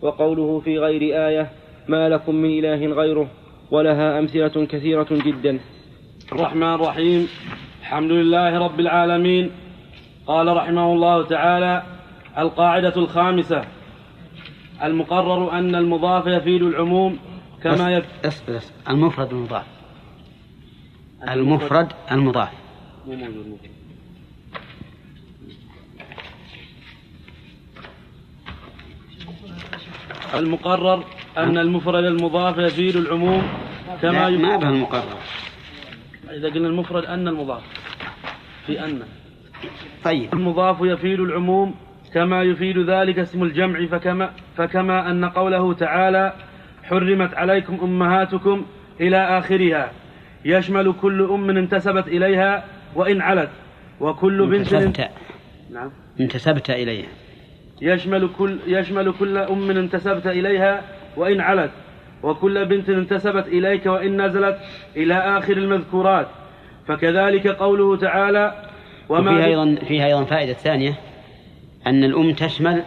وقوله في غير آية ما لكم من إله غيره ولها أمثلة كثيرة جدا. الرحمن الرحيم. الحمد لله رب العالمين. قال رحمه الله تعالى القاعدة الخامسة. المقرر أن المضاف يفيد العموم. كما. بس اصبر اصبر. المفرد المضاف المفرد المضاف. المقرر أن المفرد المضاف يفيد العموم كما لا. ما به المقرر إذا قلنا المفرد أن المضاف في أن طيب المضاف يفيد العموم كما يفيد ذلك اسم الجمع فكما, فكما أن قوله تعالى حرمت عليكم أمهاتكم إلى آخرها. يشمل كل أم انتسبت إليها وإن علت وكل بنت انتسبت. نعم. انتسبت إليه يشمل كل يشمل كل أم انتسبت إليها وإن علت وكل بنت انتسبت إليك وإن نزلت إلى آخر المذكورات. فكذلك قوله تعالى وما وفيها أيضا فيها أيضا فائدة ثانية أن الأم تشمل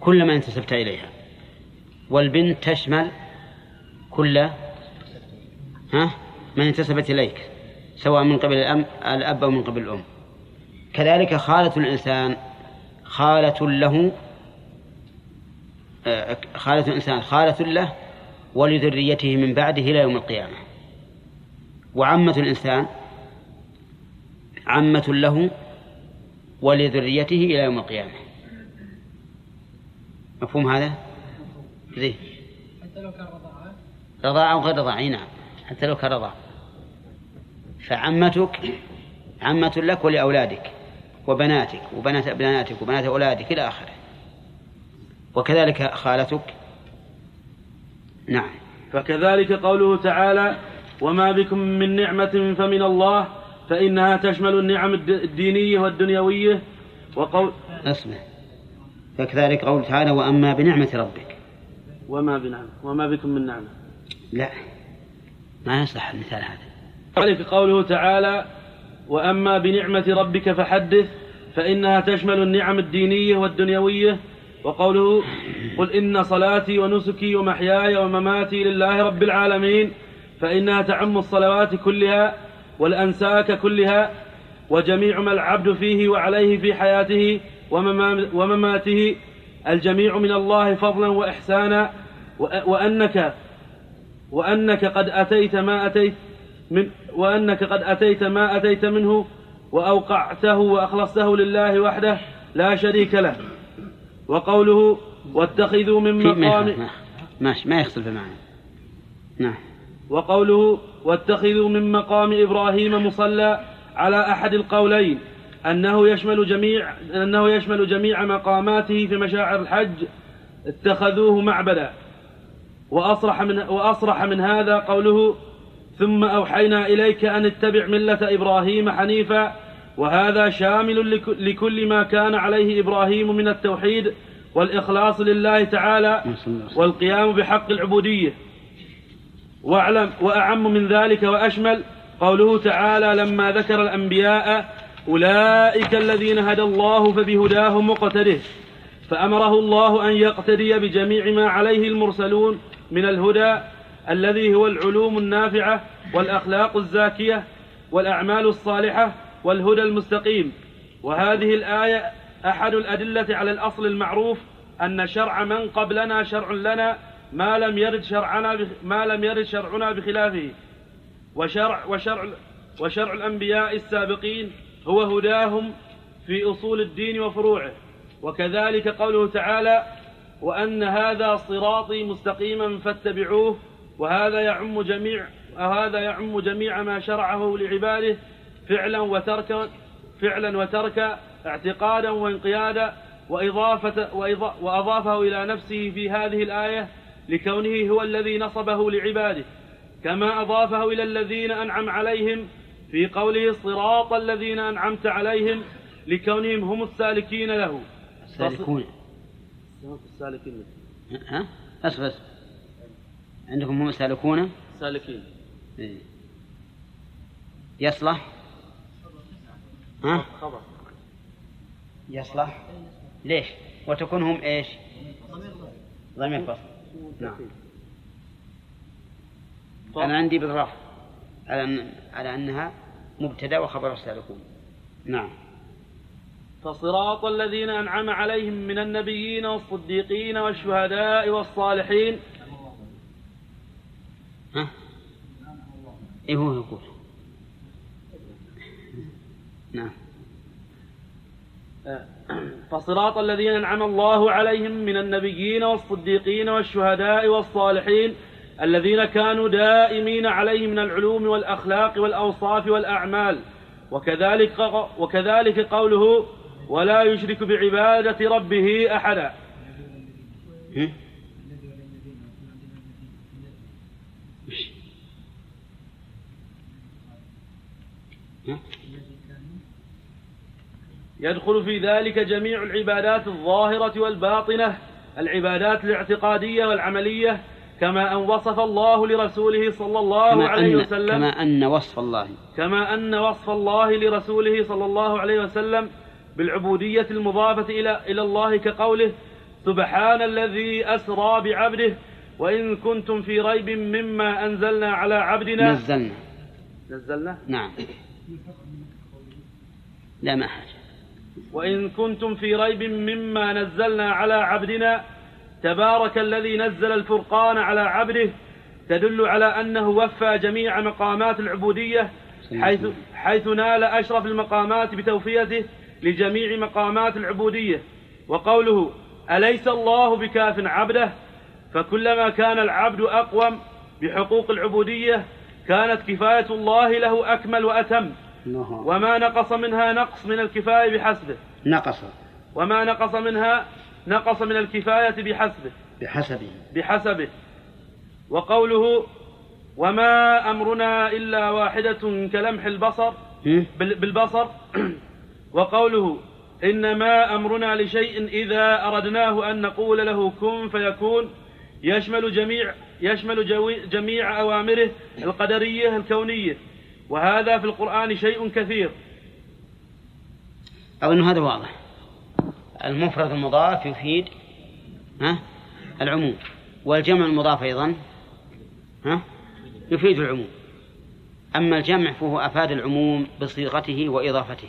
كل ما انتسبت إليها. والبنت تشمل كل ها؟ من انتسبت إليك سواء من قبل الأم الأب أو من قبل الأم. كذلك خالة الإنسان خالة له آه، خالة الإنسان خالة له ولذريته من بعده إلى يوم القيامة. وعمة الإنسان عمة له ولذريته إلى يوم القيامة. مفهوم هذا؟ زين حتى لو كان رضاعة. رضاعة أو غير رضاعة نعم. حتى لو كان رضاعة. فعمتك عمة لك ولأولادك وبناتك وبنات بناتك وبنات أولادك إلى آخره. وكذلك خالتك. نعم. فكذلك قوله تعالى وما بكم من نعمة فمن الله فإنها تشمل النعم الد- الدينية والدنيوية. وقول اصبر فكذلك قول تعالى وأما بنعمة ربك. وما بنعمة وما بكم من نعمة. لا ما يصح المثال هذا. ذلك قوله تعالى وأما بنعمة ربك فحدث فإنها تشمل النعم الدينية والدنيوية. وقوله قل إن صلاتي ونسكي ومحياي ومماتي لله رب العالمين فإنها تعم الصلوات كلها والأنساك كلها وجميع ما العبد فيه وعليه في حياته ومماته الجميع من الله فضلا وإحسانا وأنك وأنك قد أتيت ما أتيت من وأنك قد أتيت ما أتيت منه وأوقعته وأخلصته لله وحده لا شريك له. وقوله واتخذوا من مقام ماشي ما يختلف المعنى نعم. وقوله واتخذوا من مقام إبراهيم مصلى على أحد القولين. أنه يشمل جميع أنه يشمل جميع مقاماته في مشاعر الحج اتخذوه معبدا. وأصرح من وأصرح من هذا قوله ثم أوحينا إليك أن اتبع ملة إبراهيم حنيفا وهذا شامل لكل ما كان عليه إبراهيم من التوحيد والإخلاص لله تعالى والقيام بحق العبودية. واعلم وأعم من ذلك وأشمل قوله تعالى لما ذكر الأنبياء أولئك الذين هدى الله فبهداه مقتده فأمره الله أن يقتدي بجميع ما عليه المرسلون من الهدى الذي هو العلوم النافعة والأخلاق الزاكية والأعمال الصالحة والهدى المستقيم. وهذه الآية أحد الأدلة على الأصل المعروف أن شرع من قبلنا شرع لنا ما لم يرد شرعنا ما لم يرد شرعنا بخلافه. وشرع وشرع وشرع الأنبياء السابقين هو هداهم في أصول الدين وفروعه. وكذلك قوله تعالى وأن هذا صراطي مستقيما فاتبعوه وهذا يعم جميع وهذا يعم جميع ما شرعه لعباده فعلا وتركا فعلا وتركا اعتقادا وانقيادا وإضافة وأضافه إلى نفسه في هذه الآية لكونه هو الذي نصبه لعباده. كما أضافه إلى الذين أنعم عليهم في قوله صراط الذين أنعمت عليهم لكونهم هم السالكين له. السالكون. السالكين. ها؟ بس بس. عندكم هم السالكون؟ سالكين. إيه. يصلح؟ ها؟ خبر. يصلح؟ ليش؟ وتكون هم إيش؟ ضمير فصل. نعم. أنا عندي بالرفع على على أنها مبتدأ وخبر السابقون. نعم. فصراط الذين أنعم عليهم من النبيين والصديقين والشهداء والصالحين. ها؟ إيه هو يقول؟ نعم. فصراط الذين أنعم الله عليهم من النبيين والصديقين والشهداء والصالحين. الذين كانوا دائمين عليه من العلوم والأخلاق والأوصاف والأعمال. وكذلك, وكذلك قوله ولا يشرك بعبادة ربه أحدا. يدخل في ذلك جميع العبادات الظاهرة والباطنة العبادات الاعتقادية والعملية كما أن وصف الله لرسوله صلى الله كما عليه أن وسلم كما أن وصف الله. كما أن وصف الله لرسوله صلى الله عليه وسلم بالعبودية المضافة إلى إلى الله كقوله سبحان الذي أسرى بعبده وإن كنتم في ريب مما أنزلنا على عبدنا. نزلنا. نزلنا؟ نعم. لا ما حاجة. وإن كنتم في ريب مما نزلنا على عبدنا تبارك الذي نزل الفرقان على عبده تدل على أنه وفى جميع مقامات العبودية حيث, حيث نال أشرف المقامات بتوفيته لجميع مقامات العبودية. وقوله أليس الله بكاف عبده؟ فكلما كان العبد أقوم بحقوق العبودية كانت كفاية الله له أكمل وأتم. وما نقص منها نقص من الكفاية بحسبه. نقص. وما نقص منها نقص من الكفاية بحسبه. بحسبه. بحسبه. وقوله وما أمرنا إلا واحدة كلمح البصر. بالبصر. (clears throat) وقوله إنما أمرنا لشيء إذا أردناه أن نقول له كن فيكون. يشمل جميع يشمل جميع أوامره القدرية الكونية. وهذا في القرآن شيء كثير. أظن هذا واضح. المفرد المضاف يفيد ها العموم والجمع المضاف أيضا ها يفيد العموم. أما الجمع فهو أفاد العموم بصيغته وإضافته.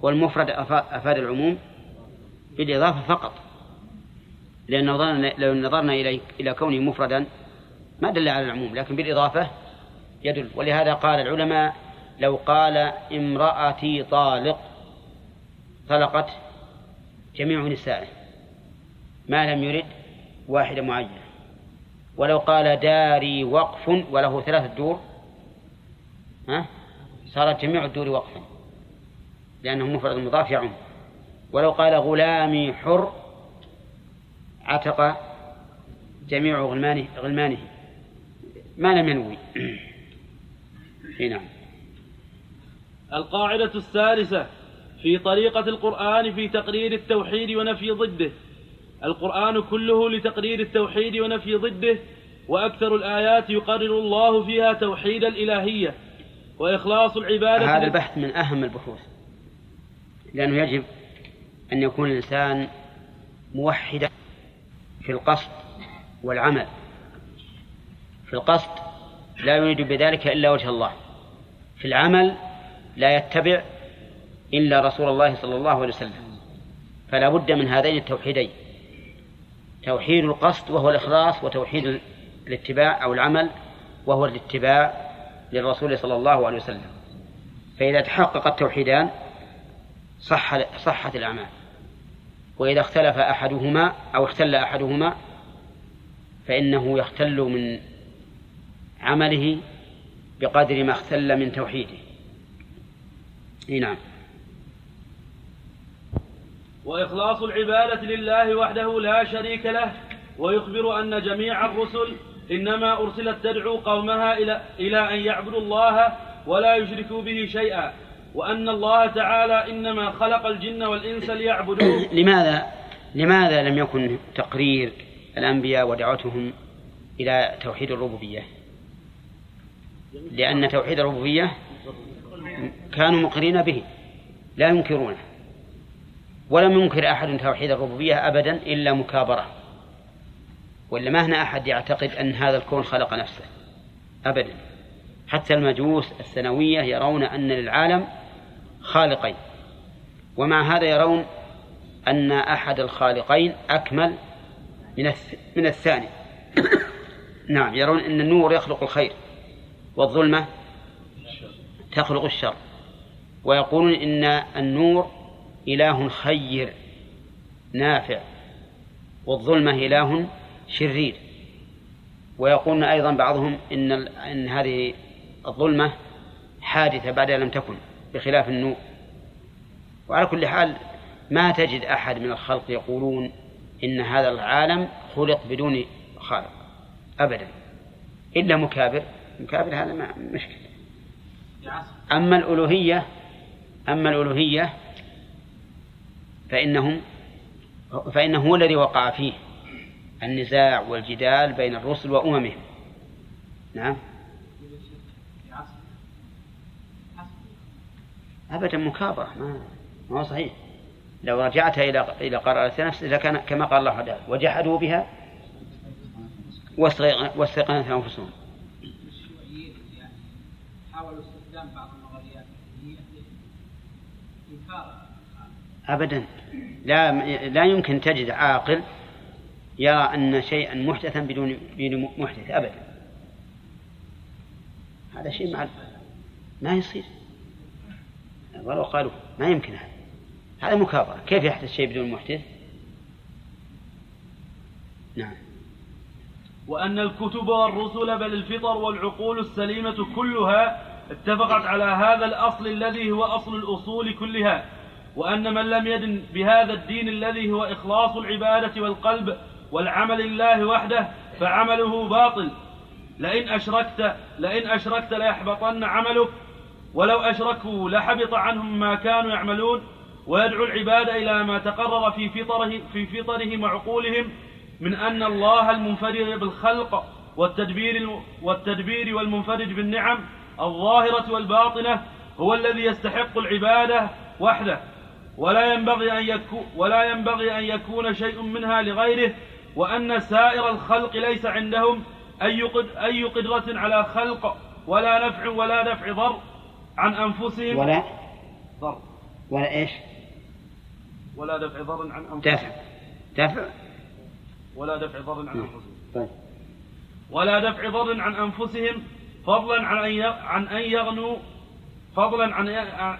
والمفرد أفا- أفاد العموم بالإضافة فقط. لأن نظرنا لو نظرنا إلى إلى كونه مفردا ما دل على العموم لكن بالإضافة يدل. ولهذا قال العلماء لو قال امرأتي طالق طلقت جميع نسائه. ما لم يرد واحدة معينة ولو قال داري وقف وله ثلاثة دور ها؟ صارت جميع الدور وقفا لأنه مفرد مضاف يعم. ولو قال غلامي حر عتق جميع غلمانه غلمانه. ما لم ينوي. (clears throat) اي نعم. القاعدة الثالثة. في طريقة القرآن في تقرير التوحيد ونفي ضده. القرآن كله لتقرير التوحيد ونفي ضده وأكثر الآيات يقرر الله فيها توحيد الإلهية وإخلاص العبادة هذا البحث من أهم البحوث لأنه يجب أن يكون الإنسان موحدا في القصد والعمل. في القصد لا يريد بذلك إلا وجه الله في العمل لا يتبع إلا رسول الله صلى الله عليه وسلم. فلا بد من هذين التوحيدين. توحيد القصد وهو الإخلاص وتوحيد الاتباع أو العمل وهو الاتباع للرسول صلى الله عليه وسلم. فإذا تحقق التوحيدان صح صحت الأعمال. وإذا اختلف أحدهما أو اختل أحدهما فإنه يختل من عمله بقدر ما اختل من توحيده. نعم. وإخلاص العبادة لله وحده لا شريك له ويخبر أن جميع الرسل إنما أرسلت تدعو قومها إلى إلى أن يعبدوا الله ولا يشركوا به شيئا وأن الله تعالى إنما خلق الجن والإنس ليعبدوه. (coughs) لماذا؟ لماذا لم يكن تقرير الأنبياء ودعوتهم إلى توحيد الربوبية؟ لأن توحيد الربوبية كانوا مقرين به لا ينكرونه. ولم ينكر أحد توحيد الربوبية أبدا إلا مكابرة. ولا ما هنا أحد يعتقد أن هذا الكون خلق نفسه. أبدا. حتى المجوس الثانوية يرون أن للعالم خالقين. ومع هذا يرون أن أحد الخالقين أكمل من من الثاني. (coughs) نعم يرون أن النور يخلق الخير والظلمة تخلق الشر. ويقولون إن النور إله خير نافع والظلمة إله شرير. ويقولون أيضا بعضهم إن إن هذه الظلمة حادثة بعد لم تكن بخلاف النور وعلى كل حال ما تجد أحد من الخلق يقولون إن هذا العالم خلق بدون خالق أبدا. إلا مكابر. مكابر هذا ما مشكلة. أما الألوهية أما الألوهية فإنهم فإنه هو الذي وقع فيه النزاع والجدال بين الرسل وأممهم. نعم. أبدا مكابرة ما ما هو صحيح. لو رجعت إلى إلى قراءة نفس لكان كما قال الله تعالى وجحدوا بها واستيقنتها أنفسهم. حاولوا استخدام بعض النظريات أبدا. لا لا يمكن تجد عاقل يرى أن شيئا محدثا بدون بدون محدث أبدا. هذا شيء مع ما يصير. ولو قالوا ما يمكن هذا. هذا مكابرة. كيف يحدث شيء بدون محدث؟ نعم. وأن الكتب والرسل بل الفطر والعقول السليمة كلها اتفقت على هذا الأصل الذي هو أصل الأصول كلها. وأن من لم يدن بهذا الدين الذي هو إخلاص العبادة والقلب والعمل لله وحده فعمله باطل. لئن أشركت لئن أشركت ليحبطن عملك. ولو أشركوا لحبط عنهم ما كانوا يعملون. ويدعو العباد إلى ما تقرر في فطره في فطرهم وعقولهم من أن الله المنفرد بالخلق والتدبير والتدبير والمنفرد بالنعم. الظاهرة والباطنة هو الذي يستحق العبادة وحده. ولا ينبغي أن يكون ولا ينبغي أن يكون شيء منها لغيره وأن سائر الخلق ليس عندهم أي أي قدرة على خلق ولا نفع ولا دفع ضر عن أنفسهم. ولا ضر. ولا إيش؟ ولا دفع ضر عن أنفسهم. دافع دافع ولا دفع ضر عن نعم. أنفسهم. طيب. ولا دفع ضر عن أنفسهم فضلا عن أن ي- عن أن يغنوا فضلا عن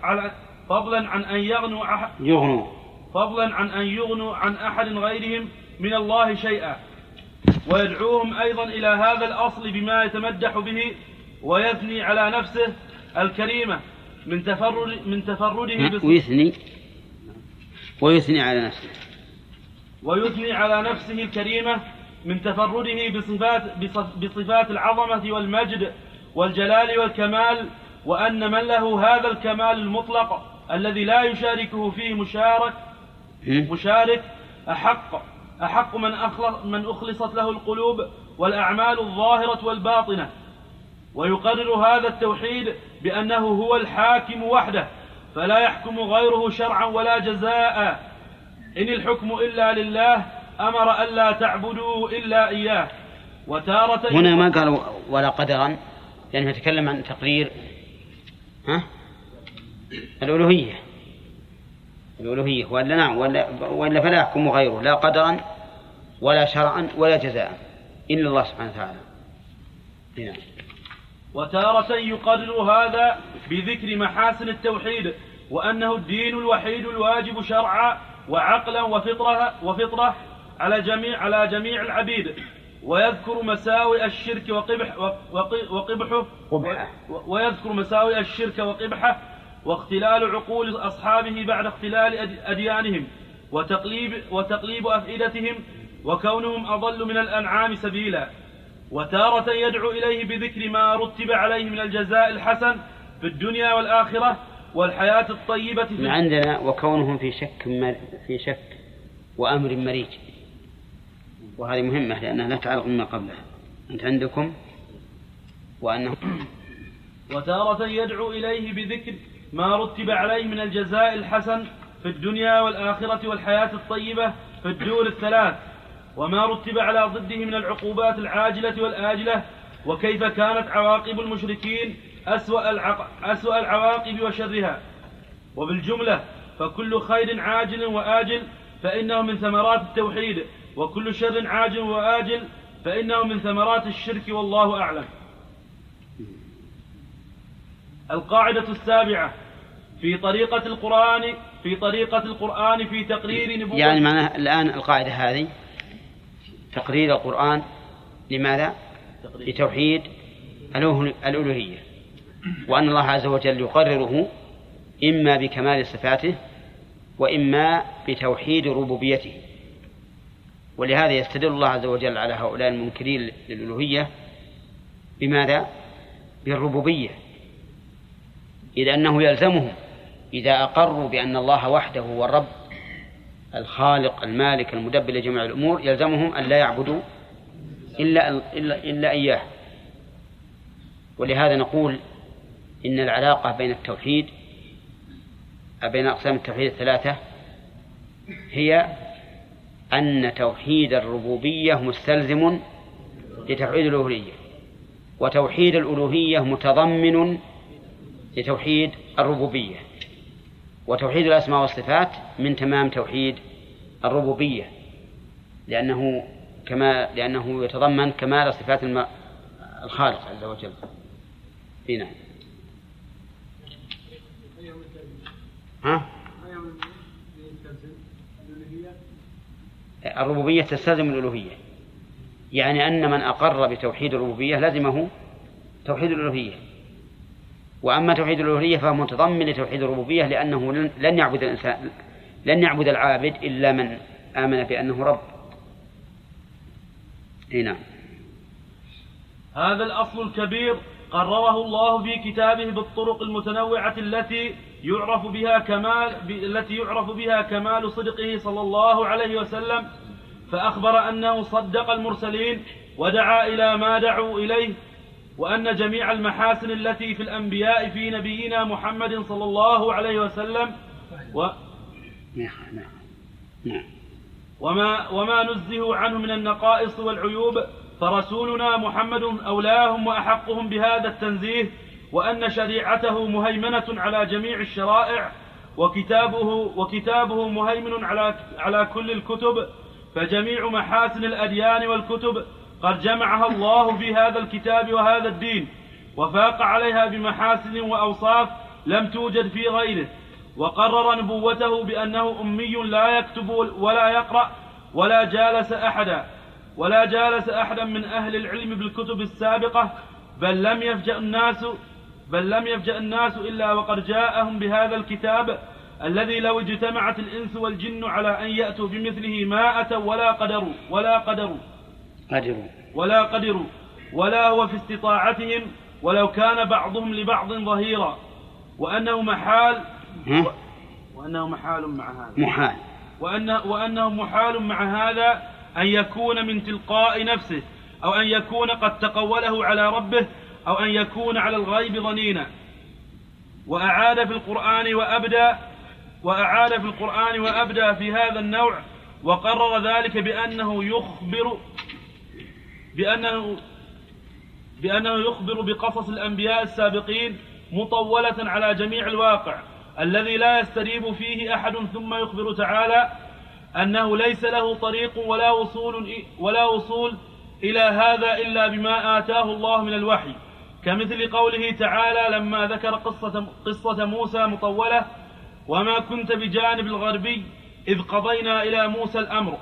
على فضلا عن أن يغنوا أح- يغنوا. فضلا عن أن يغنوا عن أحد غيرهم من الله شيئا. ويدعوهم أيضا إلى هذا الأصل بما يتمدح به ويثني على نفسه الكريمة من تفرد من تفرده بص- ويثني. ويثني على نفسه. ويثني على نفسه الكريمة من تفرده بصفات بصف- بصفات العظمة والمجد والجلال والكمال وأن من له هذا الكمال المطلق الذي لا يشاركه فيه مشارك هم؟ مشارك أحق أحق من أخلص من أخلصت له القلوب والأعمال الظاهرة والباطنة. ويقرر هذا التوحيد بأنه هو الحاكم وحده فلا يحكم غيره شرعا ولا جزاء. إن الحكم إلا لله أمر ألا تعبدوا إلا إياه. وتارة هنا ما قال ولا قدرا لأنه يتكلم عن تقرير. ها؟ الألوهية. الألوهية. ولا نعم ولا, ولا فلا يحكم غيره لا قدرا ولا شرعا ولا جزاء إلا الله سبحانه وتعالى. نعم. وتارة يقرر هذا بذكر محاسن التوحيد وأنه الدين الوحيد الواجب شرعا وعقلا وفطرة وفطرة على جميع على جميع العبيد. ويذكر مساوئ الشرك وقبح وق- وقبحه ويذكر مساوئ الشرك وقبحه واختلال عقول أصحابه بعد اختلال أد- أديانهم وتقليب وتقليب أفئدتهم وكونهم أضل من الأنعام سبيلا. وتارة يدعو إليه بذكر ما رتب عليه من الجزاء الحسن في الدنيا والآخرة والحياة الطيبة في من عندنا وكونهم في شك مر... في شك وأمر مريج. وهذه مهمة لأنها لا تعلق مما قبلها. أنت عندكم؟ وأنه وتارة يدعو إليه بذكر ما رتب عليه من الجزاء الحسن في الدنيا والآخرة والحياة الطيبة في الدور الثلاث وما رتب على ضده من العقوبات العاجلة والآجلة وكيف كانت عواقب المشركين أسوأ, العق... أسوأ العواقب وشرها. وبالجملة فكل خير عاجل وآجل فإنه من ثمرات التوحيد وكل شر عاجل وآجل فإنه من ثمرات الشرك والله أعلم. القاعدة السابعة في طريقة القرآن في طريقة القرآن في تقرير نبوة. يعني معناه الآن القاعدة هذه تقرير القرآن لماذا؟ لتوحيد الأله- الألوهية. وأن الله عز وجل يقرره إما بكمال صفاته وإما بتوحيد ربوبيته. ولهذا يستدل الله عز وجل على هؤلاء المنكرين للألوهية بماذا؟ بالربوبية. إذ أنه يلزمهم إذا أقروا بأن الله وحده هو الرب الخالق المالك المدبر لجميع الأمور يلزمهم أن لا يعبدوا إلا إلا إلا إياه. ولهذا نقول إن العلاقة بين التوحيد بين أقسام التوحيد الثلاثة هي أن توحيد الربوبية مستلزم لتوحيد الألوهية وتوحيد الألوهية متضمن لتوحيد الربوبية. وتوحيد الأسماء والصفات من تمام توحيد الربوبية. لأنه كما لأنه يتضمن كمال صفات الخالق عز وجل. إي نعم. ها؟ الربوبية تستلزم الألوهية. يعني أن من أقر بتوحيد الربوبية لزمه توحيد الألوهية. وأما توحيد الألوهية فهو متضمن لتوحيد الربوبية لأنه لن- يعبد الإنسان لن يعبد العابد إلا من آمن بأنه رب. إي نعم. هذا الأصل الكبير قرره الله في كتابه بالطرق المتنوعة التي يعرف بها كمال التي يعرف بها كمال صدقه صلى الله عليه وسلم فأخبر أنه صدق المرسلين ودعا إلى ما دعوا إليه وأن جميع المحاسن التي في الأنبياء في نبينا محمد صلى الله عليه وسلم و نعم نعم نعم. وما وما نزهوا عنه من النقائص والعيوب فرسولنا محمد أولاهم وأحقهم بهذا التنزيه وأن شريعته مهيمنة على جميع الشرائع وكتابه وكتابه مهيمن على على كل الكتب فجميع محاسن الأديان والكتب قد جمعها الله في هذا الكتاب وهذا الدين وفاق عليها بمحاسن وأوصاف لم توجد في غيره وقرر نبوته بأنه أمي لا يكتب ولا يقرأ ولا جالس أحدا ولا جالس أحدا من أهل العلم بالكتب السابقة بل لم يفجأ الناس بل لم يفجأ الناس إلا وقد جاءهم بهذا الكتاب الذي لو اجتمعت الإنس والجن على أن يأتوا بمثله ما أتوا ولا قدروا ولا قدروا. قدروا. ولا قدروا ولا هو في استطاعتهم ولو كان بعضهم لبعض ظهيرا. وأنه محال؟ وأنه محال مع هذا. محال. وأن وأنه محال مع هذا أن يكون من تلقاء نفسه أو أن يكون قد تقوله على ربه أو أن يكون على الغيب ظنينا. وأعاد في القرآن وأبدى وأعاد في القرآن وأبدى في هذا النوع وقرر ذلك بأنه يخبر بأنه بأنه يخبر بقصص الأنبياء السابقين مطولة على جميع الواقع. الذي لا يستريب فيه أحد ثم يخبر تعالى أنه ليس له طريق ولا وصول ولا وصول إلى هذا إلا بما آتاه الله من الوحي. كمثل قوله تعالى لما ذكر قصة قصة موسى مطولة وما كنت بجانب الغربي إذ قضينا إلى موسى الأمر.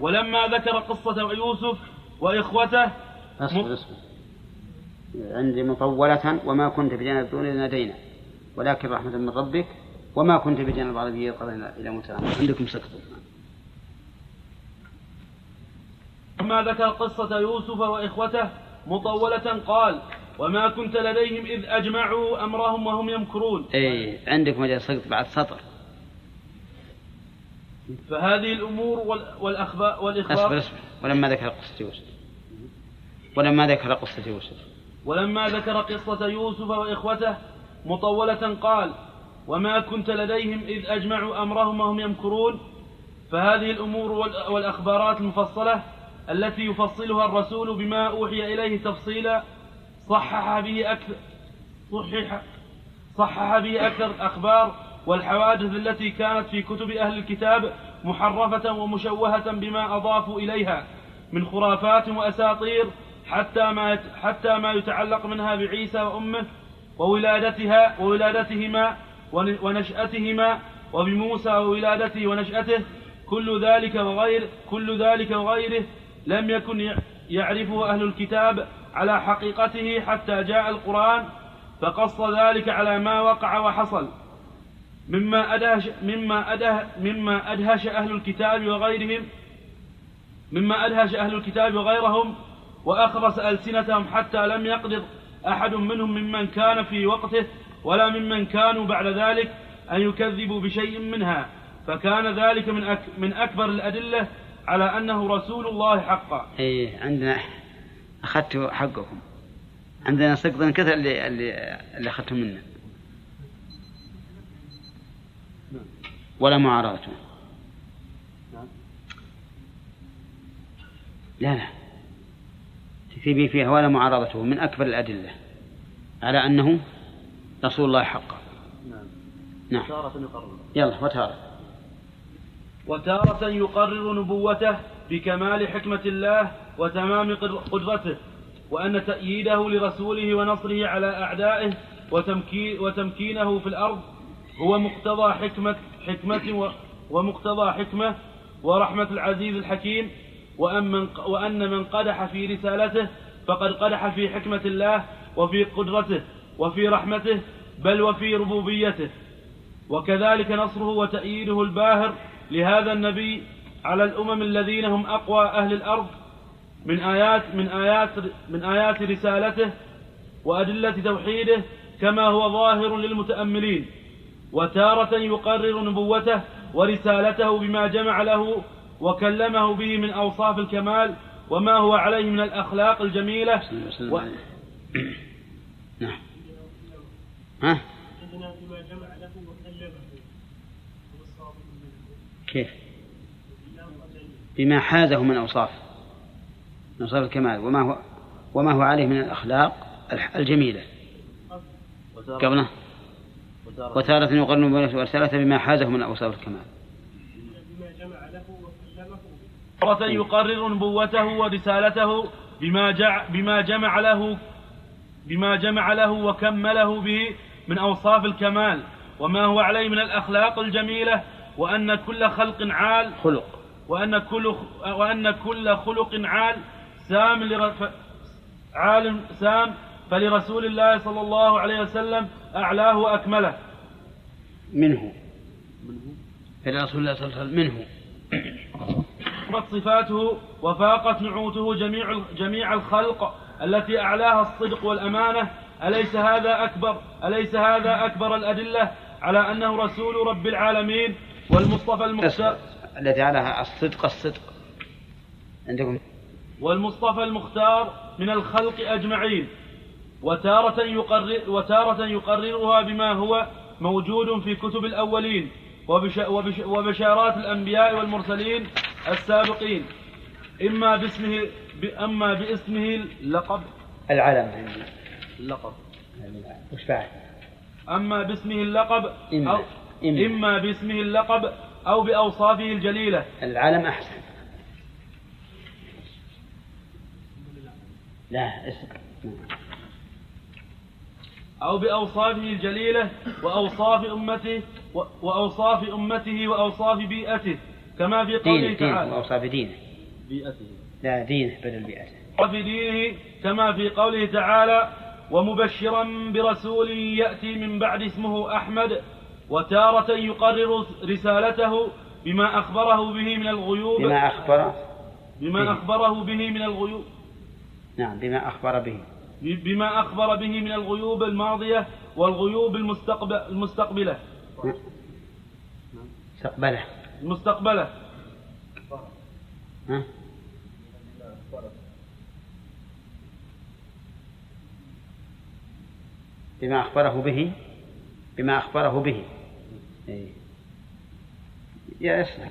ولما ذكر قصة يوسف وإخوته أصبر أصبر. عندي مطولة وما كنت بجانب الدون إذ نادينا ولكن رحمة من ربك وما كنت بجانب العربي إذ قضينا إلى الأمر عندكم سكت. لما ذكر قصة يوسف وإخوته مطولة؟ قال وما كنت لديهم إذ أجمعوا أمرهم وهم يمكرون. اي عندك مجال سقط بعد سطر. فهذه الأمور وال- والأخبار والإخبار اصبر ولما ذكر قصة يوسف. ولما ذكر قصة يوسف. ولما ذكر قصة يوسف وإخوته مطولة قال وما كنت لديهم إذ أجمعوا أمرهم وهم يمكرون. فهذه الأمور وال- والأخبارات المفصلة التي يفصلها الرسول بما أوحي إليه تفصيلا صحح به أكثر صحح صحح به أكثر الأخبار والحوادث التي كانت في كتب أهل الكتاب محرفة ومشوهة بما أضافوا إليها من خرافات وأساطير حتى ما حتى ما يتعلق منها بعيسى وأمه وولادتها وولادتهما ون- ونشأتهما وبموسى وولادته ونشأته. كل ذلك وغير كل ذلك وغيره لم يكن يع- يعرفه أهل الكتاب على حقيقته حتى جاء القرآن فقص ذلك على ما وقع وحصل. مما أدهش مما أده مما أدهش أهل الكتاب وغيرهم مما أدهش أهل الكتاب وغيرهم وأخرس ألسنتهم حتى لم يقدر أحد منهم ممن كان في وقته ولا ممن كانوا بعد ذلك أن يكذبوا بشيء منها. فكان ذلك من أك من أكبر الأدلة على أنه رسول الله حقا. اي عندنا أخذت حقكم. عندنا سقط كثر اللي اللي اللي اخذته منا ولا معارضته لا لا. تكتبي فيها ولا معارضته من أكبر الأدلة على أنه رسول الله حقا نعم. تارة يقرر. يلا وتارة. وتارة يقرر نبوته بكمال حكمة الله وتمام قدر- قدرته وأن تأييده لرسوله ونصره على أعدائه وتمكين وتمكينه في الأرض هو مقتضى حكمة حكمة ومقتضى حكمة ورحمة العزيز الحكيم وأن من, وأن من قدح في رسالته فقد قدح في حكمة الله وفي قدرته وفي رحمته بل وفي ربوبيته. وكذلك نصره وتأييده الباهر لهذا النبي على الأمم الذين هم أقوى أهل الأرض من آيات من آيات من آيات رسالته وأدلة توحيده كما هو ظاهر للمتأملين. وتارة يقرر نبوته ورسالته بما جمع له وكلمه به من أوصاف الكمال وما هو عليه من الأخلاق الجميلة. و... (clears throat) نعم ها بما جمع له وكلمه كيف؟ بما حازه من أوصاف من أوصاف الكمال وما هو وما هو عليه من الأخلاق الجميلة. قبله وتارة يقرن ورسالته بما حازه من أوصاف الكمال. بما جمع له وكلمه تارة يقرر نبوته ورسالته بما جع بما جمع له بما جمع له وكمله به من أوصاف الكمال. وما هو عليه من الأخلاق الجميلة وأن كل خلق عال خلق. وأن كل وأن كل خلق عال سام لر- عال سام فلرسول الله صلى الله عليه وسلم أعلاه وأكمله. منه. إلى رسول الله صلى الله عليه وسلم منه. قامت صفاته وفاقت نعوته جميع جميع الخلق التي أعلاها الصدق والأمانة. أليس هذا أكبر؟ أليس هذا أكبر الأدلة على أنه رسول رب العالمين والمصطفى المختار؟ التي عليها الصدق الصدق. عندكم؟ والمصطفى المختار من الخلق أجمعين. وتارة يقرر وتارة يقررها بما هو موجود في كتب الأولين وبش وبش وبشارات الأنبياء والمرسلين السابقين. إما باسمه أما باسمه اللقب. العلم عندي. اللقب. وش بعد؟ أما باسمه اللقب إما. أو إما. إما باسمه اللقب أو بأوصافه الجليلة. العلم أحسن. لا اسم. أو بأوصافه الجليلة وأوصاف أمته وأوصاف أمته وأوصاف بيئته كما في قوله دينه دينه تعالى. وأوصاف دينه. بيئته. لا دينه بدل بيئته. وفي دينه كما في قوله تعالى ومبشرا برسول يأتي من بعد اسمه أحمد وتارة يقرر رسالته بما أخبره به من الغيوب. بما أخبر بما به. أخبره به من الغيوب. نعم بما أخبر به. بما أخبر به من الغيوب الماضية والغيوب المستقبل المستقبلة. استقبله المستقبلة. ها؟ بما أخبره به بما أخبره به. إيه. يا اسمع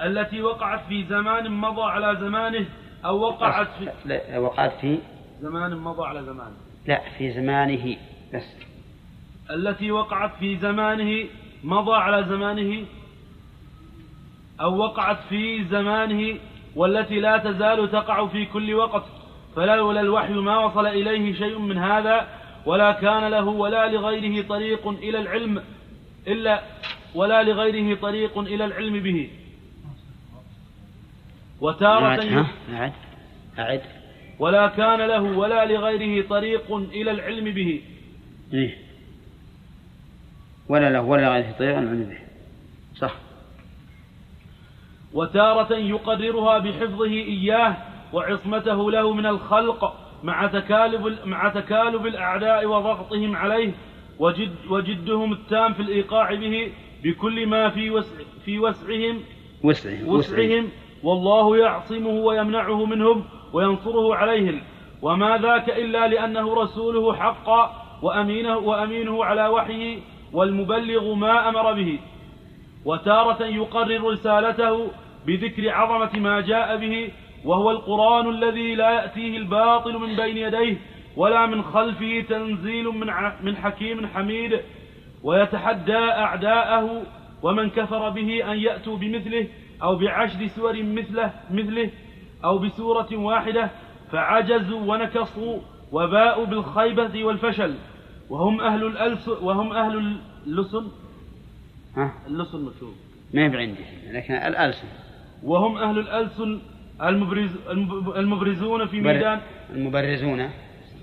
التي وقعت في زمان مضى على زمانه أو وقعت في لا وقعت في زمان مضى على زمانه لا في زمانه بس. التي وقعت في زمانه مضى على زمانه؟ أو وقعت في زمانه والتي لا تزال تقع في كل وقت فلولا الوحي ما وصل إليه شيء من هذا ولا كان له ولا لغيره طريق إلى العلم إلا ولا لغيره طريق إلى العلم به. وتارة أعد أعد. ولا كان له ولا لغيره طريق إلى العلم به. إيه. ولا له ولا غيره طريق العلم به. صح. وتارة يقررها بحفظه إياه وعصمته له من الخلق مع تكالب مع تكالب الأعداء وضغطهم عليه وجد وجدهم التام في الإيقاع به بكل ما في وسع في وسعهم وسعه وسعهم والله يعصمه ويمنعه منهم وينصره عليهم. وما ذاك إلا لأنه رسوله حقا وأمينه, وأمينه على وحيه والمبلغ ما أمر به. وتارة يقرر رسالته بذكر عظمة ما جاء به وهو القرآن الذي لا يأتيه الباطل من بين يديه ولا من خلفه تنزيل من من حكيم حميد. ويتحدى أعداءه ومن كفر به أن يأتوا بمثله أو بعشر سور مثله مثله أو بسورة واحدة فعجزوا ونكصوا وباءوا بالخيبة والفشل. وهم أهل الألس وهم أهل اللسن. ها؟ اللسن مشهور ما هي عندي لكن الألسن. وهم أهل الألسن المبرز المب- المبرزون في ميدان. المبرزون.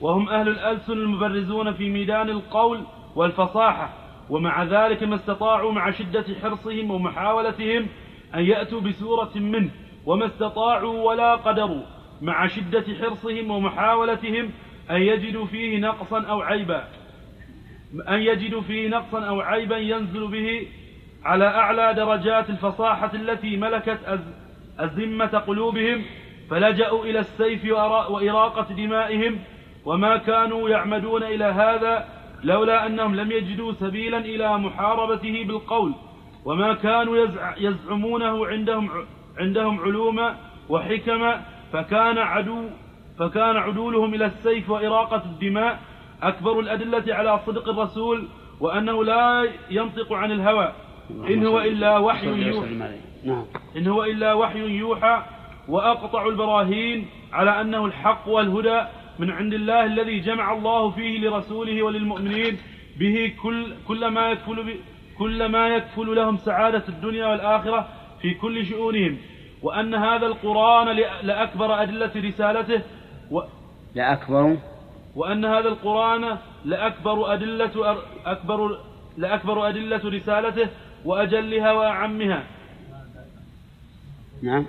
وهم أهل الألسن المبرزون في ميدان القول والفصاحة. ومع ذلك ما استطاعوا مع شدة حرصهم ومحاولتهم أن يأتوا بسورة منه وما استطاعوا ولا قدروا مع شدة حرصهم ومحاولتهم أن يجدوا فيه نقصا أو عيبا. أن يجدوا فيه نقصا أو عيبا ينزل به على أعلى درجات الفصاحة التي ملكت أز- أزمة قلوبهم فلجأوا إلى السيف وإراقة دمائهم. وما كانوا يعمدون إلى هذا لولا أنهم لم يجدوا سبيلا إلى محاربته بالقول. وما كانوا يزع- يزعمونه عندهم عندهم علوما وحكما فكان عدو فكان عدولهم إلى السيف وإراقة الدماء. أكبر الأدلة على صدق الرسول وأنه لا ينطق عن الهوى. إن هو إلا وحي يوحى. نعم. إن هو إلا وحي يوحى. وأقطع البراهين على أنه الحق والهدى من عند الله الذي جمع الله فيه لرسوله وللمؤمنين. به كل كل ما يكفل كل ما يكفل لهم سعادة الدنيا والآخرة في كل شؤونهم وأن هذا القرآن لأ- لأكبر أدلة رسالته و لا أكبر وأن هذا القرآن لأكبر أدلة أر- أكبر لأكبر أدلة رسالته وأجلها وأعمها. نعم.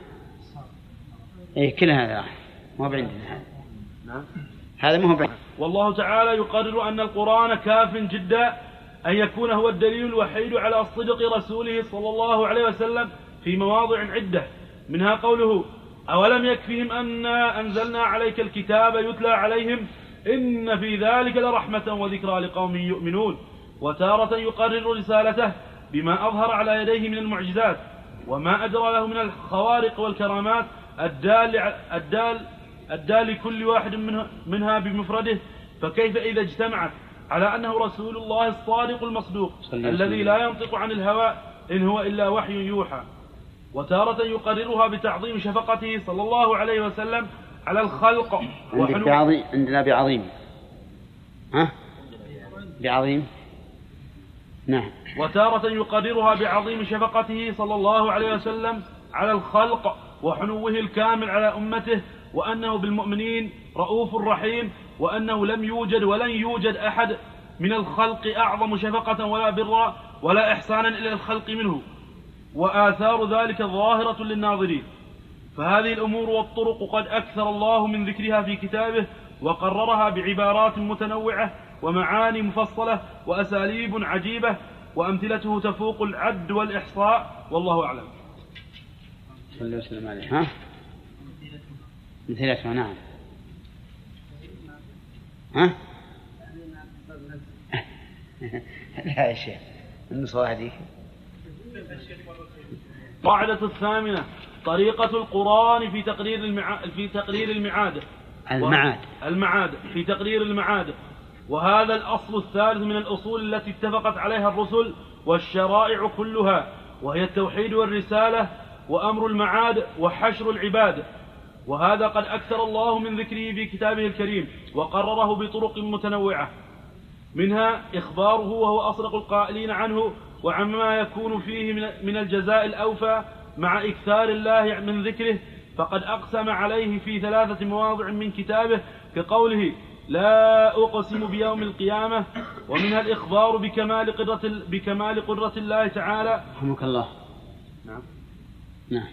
إيه كل هذا ما بعندنا هذا. نعم. هذا ما هو بعندنا. والله تعالى يقرر أن القرآن كاف جدا أن يكون هو الدليل الوحيد على صدق رسوله صلى الله عليه وسلم في مواضع عدة. منها قوله أولم يكفهم أنا أنزلنا عليك الكتاب يتلى عليهم؟ إن في ذلك لرحمة وذكرى لقوم يؤمنون. وتارة يقرر رسالته بما أظهر على يديه من المعجزات وما أجرى له من الخوارق والكرامات الدال الدال الدال لكل واحد منها بمفرده فكيف إذا اجتمعت؟ على أنه رسول الله الصادق المصدوق الذي. لا ينطق عن الهوى إن هو إلا وحي يوحى. وتارة يقررها بتعظيم شفقته صلى الله عليه وسلم على الخلق عندك بعظيم عندنا بعظيم. ها؟ بعظيم. نعم. وتارة يقررها بعظيم شفقته صلى الله عليه وسلم على الخلق وحنوه الكامل على أمته وأنه بالمؤمنين رؤوف رحيم وأنه لم يوجد ولن يوجد أحد من الخلق أعظم شفقة ولا برا ولا إحسانا إلى الخلق منه. وآثار ذلك ظاهرة للناظرين. فهذه الأمور والطرق قد أكثر الله من ذكرها في كتابه وقررها بعبارات متنوعة ومعاني مفصلة وأساليب عجيبة وأمثلته تفوق العد والإحصاء. والله أعلم. صلى الله وسلم عليه ها؟ مثلته نعم. ها؟ (laughs) لا يا شيخ النصوص هذيك القاعدة الثامنة طريقة القرآن في تقرير المعاد في تقرير المعاد. المعاد. المعاد في تقرير المعاد. وهذا الأصل الثالث من الأصول التي اتفقت عليها الرسل والشرائع كلها وهي التوحيد والرسالة وأمر المعاد وحشر العباد. وهذا قد أكثر الله من ذكره في كتابه الكريم وقرره بطرق متنوعة. منها إخباره وهو أصدق القائلين عنه وعما يكون فيه من- الجزاء الأوفى مع إكثار الله من ذكره فقد أقسم عليه في ثلاثة مواضع من كتابه كقوله لا أقسم بيوم القيامة ومنها الإخبار بكمال قدرة ال- بكمال قدرة الله تعالى. رحمك الله. نعم. نعم.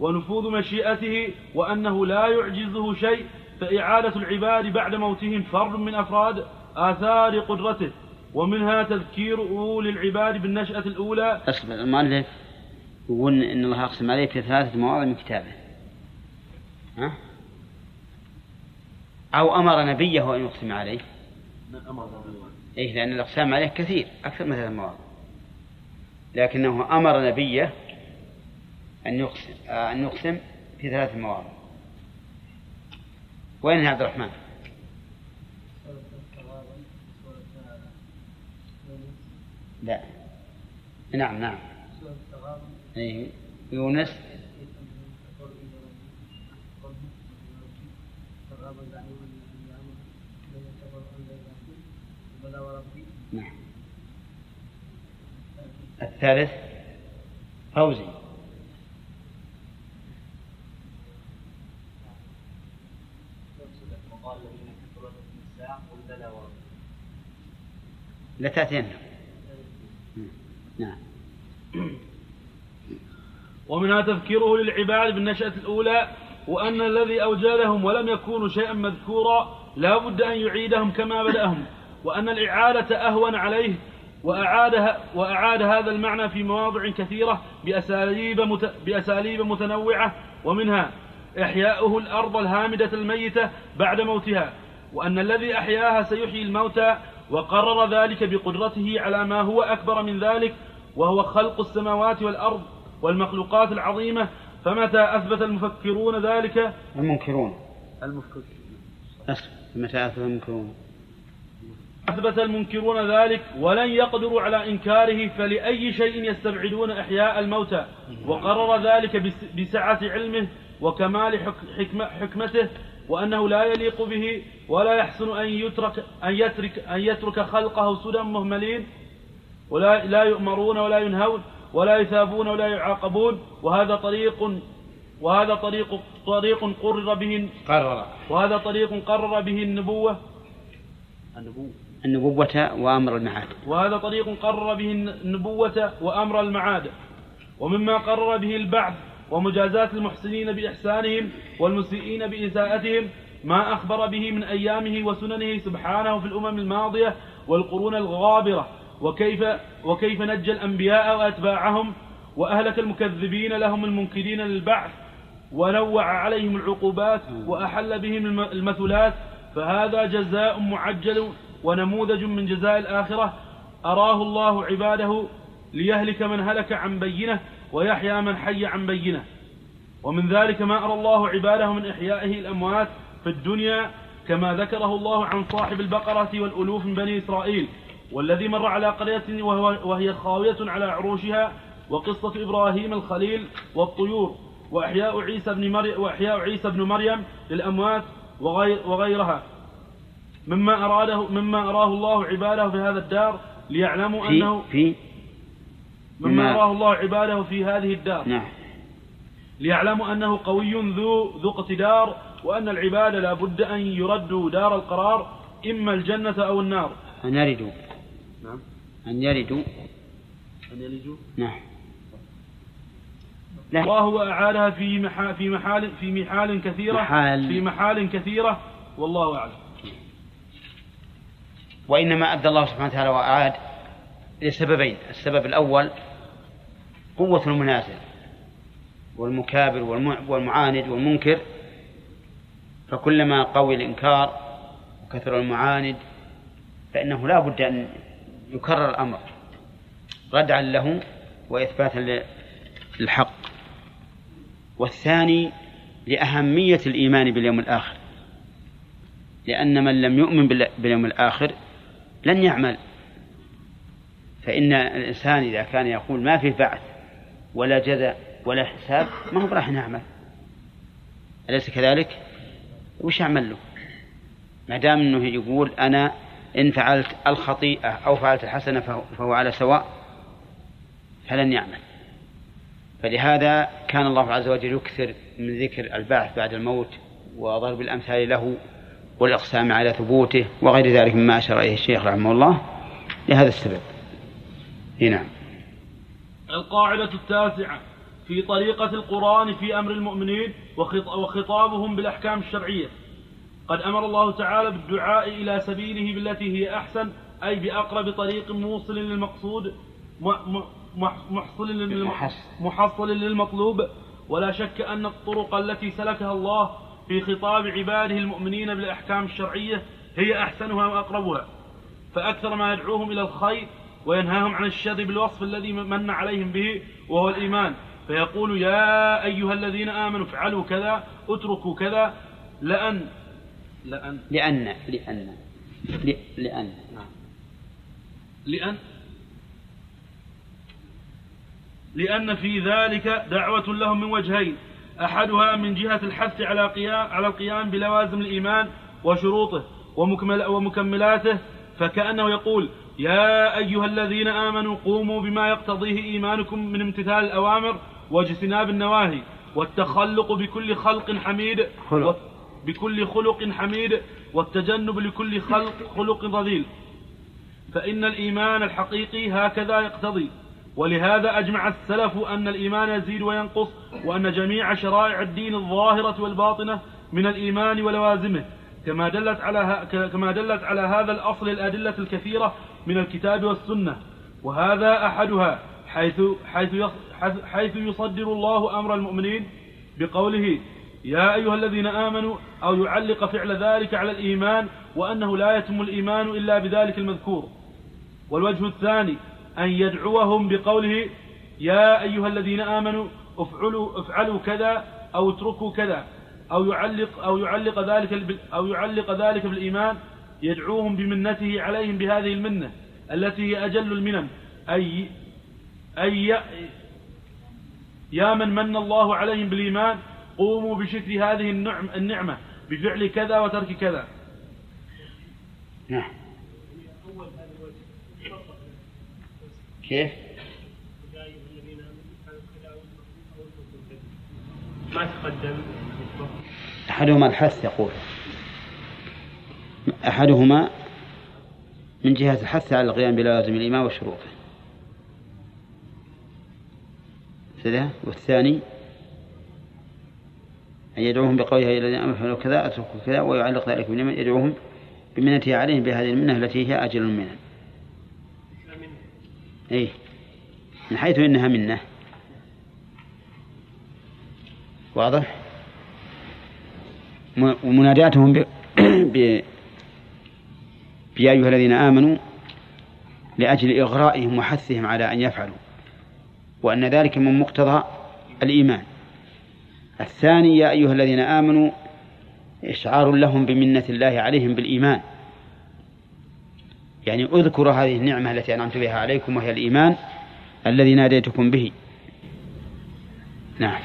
ونفوذ مشيئته وأنه لا يعجزه شيء فإعادة العباد بعد موتهم فرد من أفراد آثار قدرته ومنها تذكير أولي العباد بالنشأة الأولى. أصبر المؤلف يقول إن الله أقسم عليه في ثلاثة مواضع من كتابه. ها؟ أو أمر نبيه أن يقسم عليه. إيه لأن الأقسام عليه كثير أكثر من ثلاث مواضع. لكنه أمر نبيه أن يقسم آه، أن يقسم في ثلاث مواضع وين عبد الرحمن؟ لا. نعم نعم. إيه يونس. نعم. الثالث فوزي. لا تأتينا نعم. ومنها تذكيره للعباد بالنشأة الأولى وأن الذي أوجدهم ولم يكونوا شيئا مذكورا لا بد أن يعيدهم كما بدأهم وأن الإعادة أهون عليه وأعاد, وأعاد هذا المعنى في مواضع كثيرة بأساليب, مت بأساليب متنوعة ومنها إحياؤه الأرض الهامدة الميتة بعد موتها وأن الذي أحياها سيحيي الموتى وقرر ذلك بقدرته على ما هو أكبر من ذلك وهو خلق السماوات والأرض والمخلوقات العظيمة. فمتى أثبت المفكرون ذلك؟ المنكرون. المفكرون. متى أثبت المنكرون؟ أثبت المنكرون ذلك ولن يقدروا على إنكاره فلأي شيء يستبعدون إحياء الموتى. وقرر ذلك بسعة علمه وكمال حكمة حكمته. وأنه لا يليق به ولا يحسن أن يترك أن يترك أن يترك خلقه سدى مهملين. ولا لا يؤمرون ولا ينهون ولا يثابون ولا يعاقبون. وهذا طريق وهذا طريق طريق قرر به قرر. وهذا طريق قرر به النبوة. النبوة النبوة وأمر المعاد. وهذا طريق قرر به النبوة وأمر المعاد. ومما قرر به البعث. ومجازات المحسنين بإحسانهم والمسيئين بإساءتهم ما أخبر به من أيامه وسننه سبحانه في الأمم الماضية والقرون الغابرة وكيف وكيف نجى الأنبياء وأتباعهم وأهلك المكذبين لهم المنكرين للبعث ونوع عليهم العقوبات وأحل بهم المثلات فهذا جزاء معجل ونموذج من جزاء الآخرة أراه الله عباده ليهلك من هلك عن بينة ويحيى من حي عن بينة. ومن ذلك ما أرى الله عباده من إحيائه الأموات في الدنيا كما ذكره الله عن صاحب البقرة والألوف من بني إسرائيل والذي مر على قرية وهي خاوية على عروشها وقصة إبراهيم الخليل والطيور وإحياء عيسى بن مريم وإحياء عيسى بن مريم للأموات وغير وغيرها. مما أراده مما أراه الله عباده في هذا الدار ليعلموا في أنه في مما أراه الله عباده في هذه الدار. نعم. ليعلموا أنه قوي ذو ذو اقتدار وأن العباد لا بد أن يردوا دار القرار إما الجنة أو النار. أن يردوا. نعم. أن يردوا. أن يلجوا. نعم. لا. الله أعادها في محا في محال في محال كثيرة. محال. في محال كثيرة. والله أعلم. وإنما أدى الله سبحانه وتعالى وأعاد لسببين. السبب الأول قوة المنازل والمكابر والمع- والمعاند والمنكر فكلما قوي الإنكار وكثر المعاند فإنه لا بد أن يكرر الأمر ردعا له وإثباتا للحق. والثاني لأهمية الإيمان باليوم الآخر لأن من لم يؤمن بال- باليوم الآخر لن يعمل. فإن الإنسان إذا كان يقول ما في بعث ولا جزاء ولا حساب ما هو راح نعمل أليس كذلك؟ وش أعمل له؟ ما دام أنه يقول أنا إن فعلت الخطيئة أو فعلت الحسنة فهو- على سواء فلن يعمل فلهذا كان الله عز وجل يكثر من ذكر البعث بعد الموت وضرب الأمثال له والإقسام على ثبوته وغير ذلك مما أشار إليه الشيخ رحمه الله لهذا السبب إي نعم القاعدة التاسعة في طريقة القرآن في أمر المؤمنين وخط- وخطابهم بالأحكام الشرعية. قد أمر الله تعالى بالدعاء إلى سبيله بالتي هي أحسن أي بأقرب طريق موصل للمقصود محصل. محصل للمطلوب. ولا شك أن الطرق التي سلكها الله في خطاب عباده المؤمنين بالأحكام الشرعية هي أحسنها وأقربها. فأكثر ما يدعوهم إلى الخير وينهاهم عن الشر بالوصف الذي من عليهم به وهو الإيمان. فيقول يا أيها الذين آمنوا افعلوا كذا اتركوا كذا. لأن لأن. لأن لأن لأن. لأن. لأن في ذلك دعوة لهم من وجهين. أحدها من جهة الحث على قيام على القيام بلوازم الإيمان وشروطه ومكمل ومكملاته. فكأنه يقول يا أيها الذين آمنوا قوموا بما يقتضيه إيمانكم من امتثال الأوامر واجتناب النواهي والتخلق بكل خلق حميد خلق. بكل خلق حميد والتجنب لكل خلق (laughs) خلق رذيل فإن الإيمان الحقيقي هكذا يقتضي ولهذا أجمع السلف أن الإيمان يزيد وينقص وأن جميع شرائع الدين الظاهرة والباطنة من الإيمان ولوازمه كما دلت على. كما دلت على هذا الأصل الأدلة الكثيرة من الكتاب والسنة وهذا أحدها حيث حيث حيث يصدر الله أمر المؤمنين بقوله يا أيها الذين آمنوا أو يعلق فعل ذلك على الإيمان وأنه لا يتم الإيمان إلا بذلك المذكور والوجه الثاني أن يدعوهم بقوله يا أيها الذين آمنوا افعلوا افعلوا كذا أو اتركوا كذا أو يعلق أو يعلق ذلك أو يعلق ذلك بالإيمان يدعوهم بمنته عليهم بهذه المنة التي هي أجل المنن أي أي يا من من الله عليهم بالإيمان قوموا بشكر هذه النعم النعمة بفعل كذا وترك كذا نعم كيف؟ ما تقدم. أحدهما الحث يقول. أحدهما من جهة الحث على القيام بلوازم الإيمان وشروطه. كذا والثاني أن يدعوهم بقوله إلى الذين فعلوا كذا أتركوا كذا ويعلق ذلك بمن يدعوهم بمنته عليهم بهذه المنة التي هي أجل المنن. أي من حيث إنها منة. واضح؟ ومناداتهم ب... (clears throat) بيا أيها الذين آمنوا لأجل إغرائهم وحثهم على أن يفعلوا وأن ذلك من مقتضى الإيمان. الثاني يا أيها الذين آمنوا إشعار لهم بمنة الله عليهم بالإيمان. يعني اذكروا هذه النعمة التي أنعمت بها عليكم وهي الإيمان الذي ناديتكم به. نعم.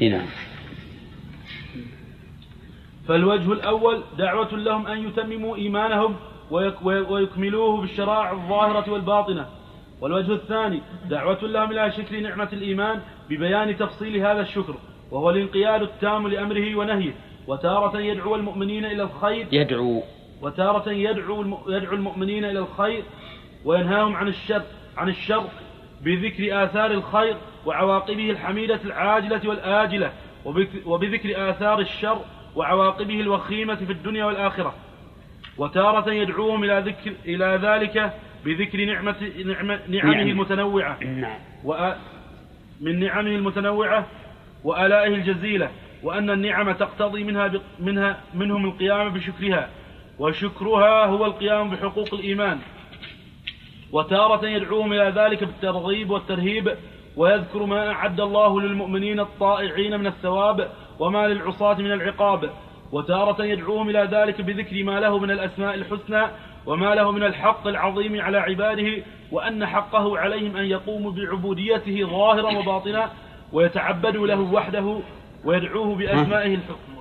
إيه نعم. فالوجه الأول دعوة لهم أن يتمموا إيمانهم ويك- وي- ويكملوه بالشرائع الظاهرة والباطنة. والوجه الثاني دعوة لهم إلى شكر نعمة الإيمان ببيان تفصيل هذا الشكر وهو الانقياد التام لأمره ونهيه وتارة يدعو المؤمنين إلى الخير يدعو. وتارة يدعو يدعو المؤمنين إلى الخير وينهاهم عن الشر عن الشر بذكر آثار الخير وعواقبه الحميدة العاجلة والآجلة وبذكر آثار الشر وعواقبه الوخيمة في الدنيا والآخرة وتارة يدعوهم إلى ذكر إلى ذلك بذكر نعمة نعمه نعم. المتنوعة نعم. من نعمه المتنوعة وآلائه الجزيلة وأن النعم تقتضي منها. منها منهم القيام بشكرها وشكرها هو القيام بحقوق الإيمان وتارة يدعوهم إلى ذلك بالترغيب والترهيب ويذكر ما أعد الله للمؤمنين الطائعين من الثواب وما للعصاة من العقاب وتارة يدعوهم إلى ذلك بذكر ما له من الأسماء الحسنى وما له من الحق العظيم على عباده وأن حقه عليهم أن يقوموا بعبوديته ظاهرا وباطنا ويتعبدوا له وحده ويدعوه بأسمائه الحسنى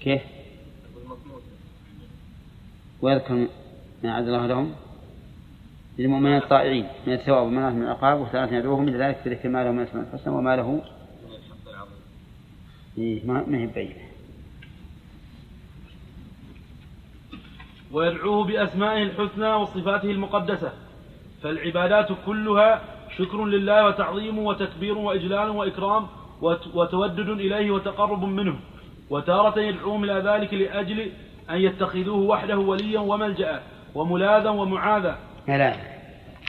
كيف؟ ويذكر ما أعد الله لهم للمؤمنين الطائعين من الثواب وما من العقاب وثلاثة يدعوهم إلى ذلك بذكر ما له من الأسماء الحسنى وما له إيه ما ما هي بينة ويدعوه بأسمائه الحسنى وصفاته المقدسة. فالعبادات كلها شكر لله وتعظيم وتكبير وإجلال وإكرام وت- وتودد إليه وتقرب منه. وتارة يدعوهم إلى ذلك لأجل أن يتخذوه وحده وليا وملجأ وملاذا ومعاذا. ملاذ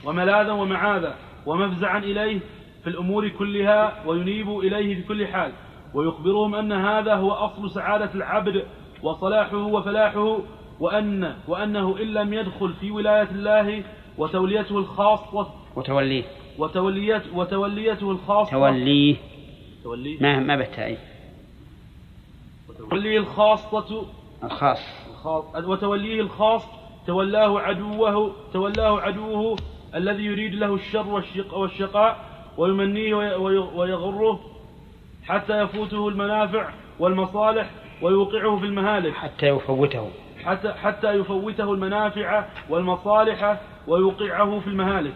وملاذا ومعاذا. ومفزعا إليه في الأمور كلها وينيب إليه في كل حال. ويخبرهم أن هذا هو أصل سعادة العبد وصلاحه وفلاحه وأن وأنه إن لم يدخل في ولاية الله وتوليته الخاصة وتوليه. وتوليت وتوليته الخاصة توليه. توليه. ما ما بالتأي وتوليه الخاصة الخاص. الخاص وتوليه الخاص تولاه عدوه تولاه عدوه الذي يريد له الشر والشق والشقاء ويمنيه وي- وي- ويغره حتى يفوته المنافع والمصالح ويوقعه في المهالك. حتى يفوته. حتى حتى يفوته المنافع والمصالح ويوقعه في المهالك.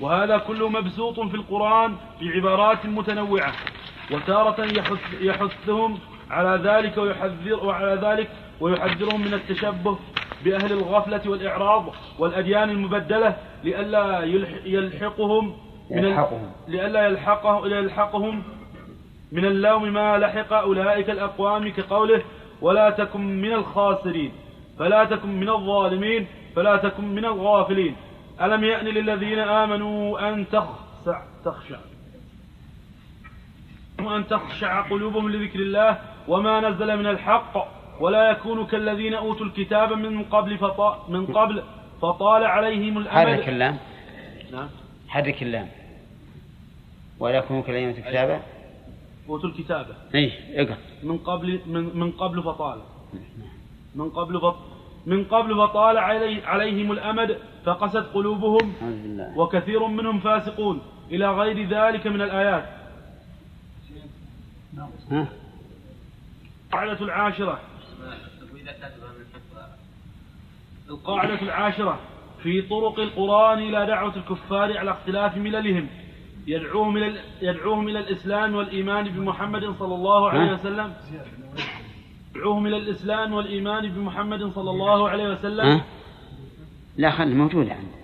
وهذا كله مبسوط في القرآن بعبارات متنوعة. وتارة يحث يحثهم على ذلك ويحذر وعلى ذلك ويحذرهم من التشبه بأهل الغفلة والإعراض والأديان المبدلة لئلا يلح- يلحقهم من يلحقهم. لئلا يلحقه يلحقهم من اللوم ما لحق أولئك الأقوام كقوله ولا تكن من الخاسرين فلا تكن من الظالمين فلا تكن من الغافلين. ألم يأن للذين آمنوا أن تخشع تخشع. وأن تخشع قلوبهم لذكر الله وما نزل من الحق. ولا يكونوا كالذين أوتوا الكتاب من قبل فطا من قبل فطال عليهم حرك الأمد اللام نعم. حرك اللام ولا يكونوا كلمة الكتابة أوتوا الكتاب اي اقرأ. من قبل من, من قبل فطال من قبل فط من قبل فطال علي عليهم الأمد فقست قلوبهم. وكثير منهم فاسقون. إلى غير ذلك من الآيات. القاعدة العاشرة. القاعدة العاشرة. في طرق القرآن إلى دعوة الكفار على اختلاف مللهم. يدعوهم إلى يدعوهم إلى الإسلام والإيمان بمحمد صلى الله عليه؟ وسلم. يدعوهم إلى الإسلام والإيمان بمحمد صلى الله عليه وسلم. ها؟ لا خلي موجودة عندي.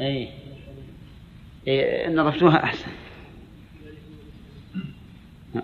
اي إيه إن أحسن.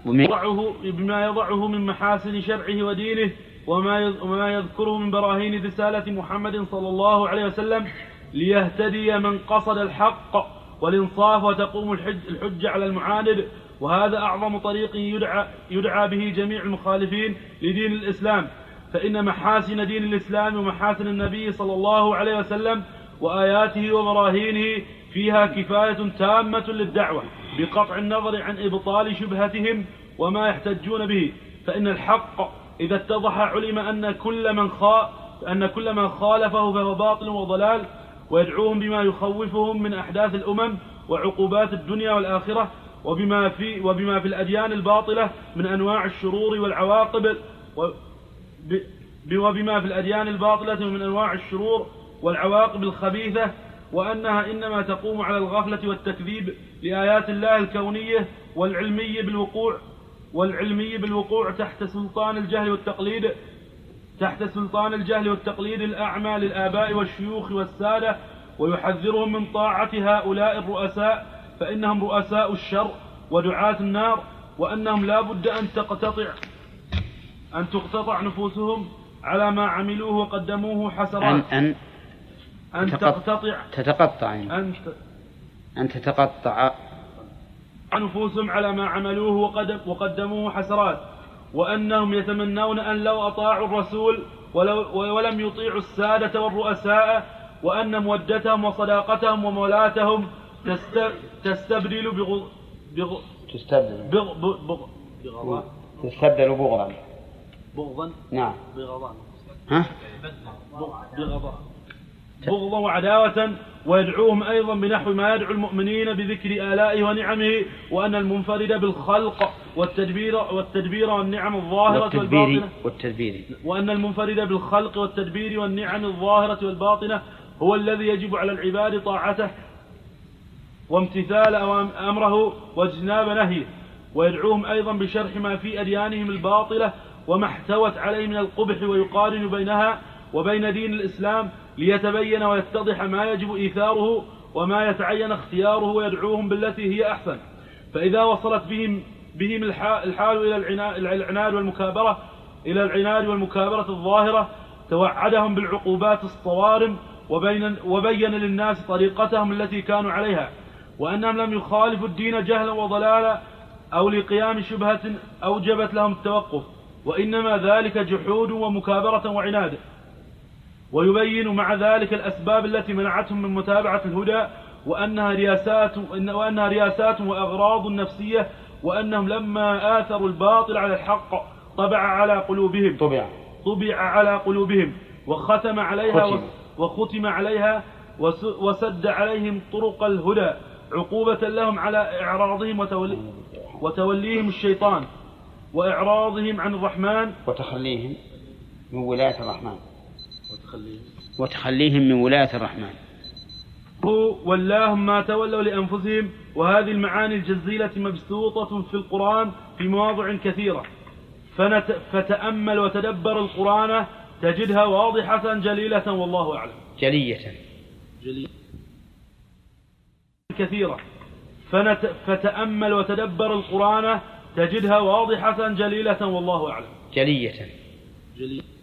ومن يضعه بما يضعه من محاسن شرعه ودينه وما وما يذكره من براهين رسالة محمد صلى الله عليه وسلم ليهتدي من قصد الحق. والإنصاف وتقوم الحج الحجة على المعاند. وهذا أعظم طريق يدعى, يدعى به جميع المخالفين لدين الإسلام. فإن محاسن دين الإسلام ومحاسن النبي صلى الله عليه وسلم وآياته وبراهينه فيها كفاية تامة للدعوة بقطع النظر عن إبطال شبهتهم وما يحتجون به. فإن الحق إذا اتضح علم أن كل من خالفه فهو باطل وضلال. ويدعوهم بما يخوفهم من أحداث الأمم وعقوبات الدنيا والآخرة وبما في وبما في الأديان الباطلة من أنواع الشرور والعواقب وبما في الأديان الباطلة من أنواع الشرور والعواقب الخبيثة وأنها إنما تقوم على الغفلة والتكذيب لآيات الله الكونية والعلمي بالوقوع والعلمي بالوقوع تحت سلطان الجهل والتقليد تحت سلطان الجهل والتقليد الأعمى للآباء والشيوخ والسادة ويحذرهم من طاعة هؤلاء الرؤساء فإنهم رؤساء الشر ودعاة النار وأنهم لا بد أن تقتطع أن تقتطع نفوسهم على ما عملوه وقدموه أن حسرات. أن أن تقط- تقتطع. تتقطع. يعني. أن ت- أن تتقطع. أنفسهم على ما عملوه وقدم وقدموه حسرات. وأنهم يتمنون أن لو أطاعوا الرسول ولو ولم يطيعوا السادة والرؤساء وأن مودتهم وصداقتهم ومولاتهم تست تستبدل بغ بغ تستبدل. بغ بغ بغ بغضاء تستبدل بغضا. بغضا؟ نعم. بغضاء ها؟ بغ- بغضاء بغضا وعداوة ويدعوهم أيضا بنحو ما يدعو المؤمنين بذكر آلائه ونعمه وأن المنفرد بالخلق والتدبير والتدبير والنعم الظاهرة والتدبير والباطنة. والتدبير. وأن المنفرد بالخلق والتدبير والنعم الظاهرة والباطنة هو الذي يجب على العباد طاعته وامتثال أمره واجتناب نهيه. ويدعوهم أيضا بشرح ما في أديانهم الباطلة وما احتوت عليه من القبح ويقارن بينها وبين دين الإسلام ليتبين ويتضح ما يجب إيثاره وما يتعين اختياره ويدعوهم بالتي هي أحسن. فإذا وصلت بهم بهم الحا- الحال إلى العنا- العناد والمكابرة إلى العناد والمكابرة الظاهرة توعدهم بالعقوبات الصوارم وبين وبين للناس طريقتهم التي كانوا عليها. وأنهم لم يخالفوا الدين جهلا وضلالا أو لقيام شبهة أوجبت لهم التوقف. وإنما ذلك جحود ومكابرة وعناد. ويبين مع ذلك الأسباب التي منعتهم من متابعة الهدى وأنها رياسات وأنها رياسات وأغراض نفسية وأنهم لما آثروا الباطل على الحق طبع على قلوبهم. طبع. طبع على قلوبهم وختم عليها ختم. وختم عليها وس- وسد عليهم طرق الهدى عقوبة لهم على إعراضهم وتولي وتوليهم الشيطان وإعراضهم عن الرحمن. وتخليهم من ولاية الرحمن. وتخليهم. من ولاية الرحمن. واللهم ما تولوا لأنفسهم وهذه المعاني الجزيلة مبسوطة في القرآن في مواضع كثيرة. فنت... فتأمل وتدبر القرآن تجدها واضحة جليلة والله أعلم. جلية. جلية كثيرة. فنت... فتأمل وتدبر القرآن تجدها واضحة جليلة والله أعلم. جلية. جلية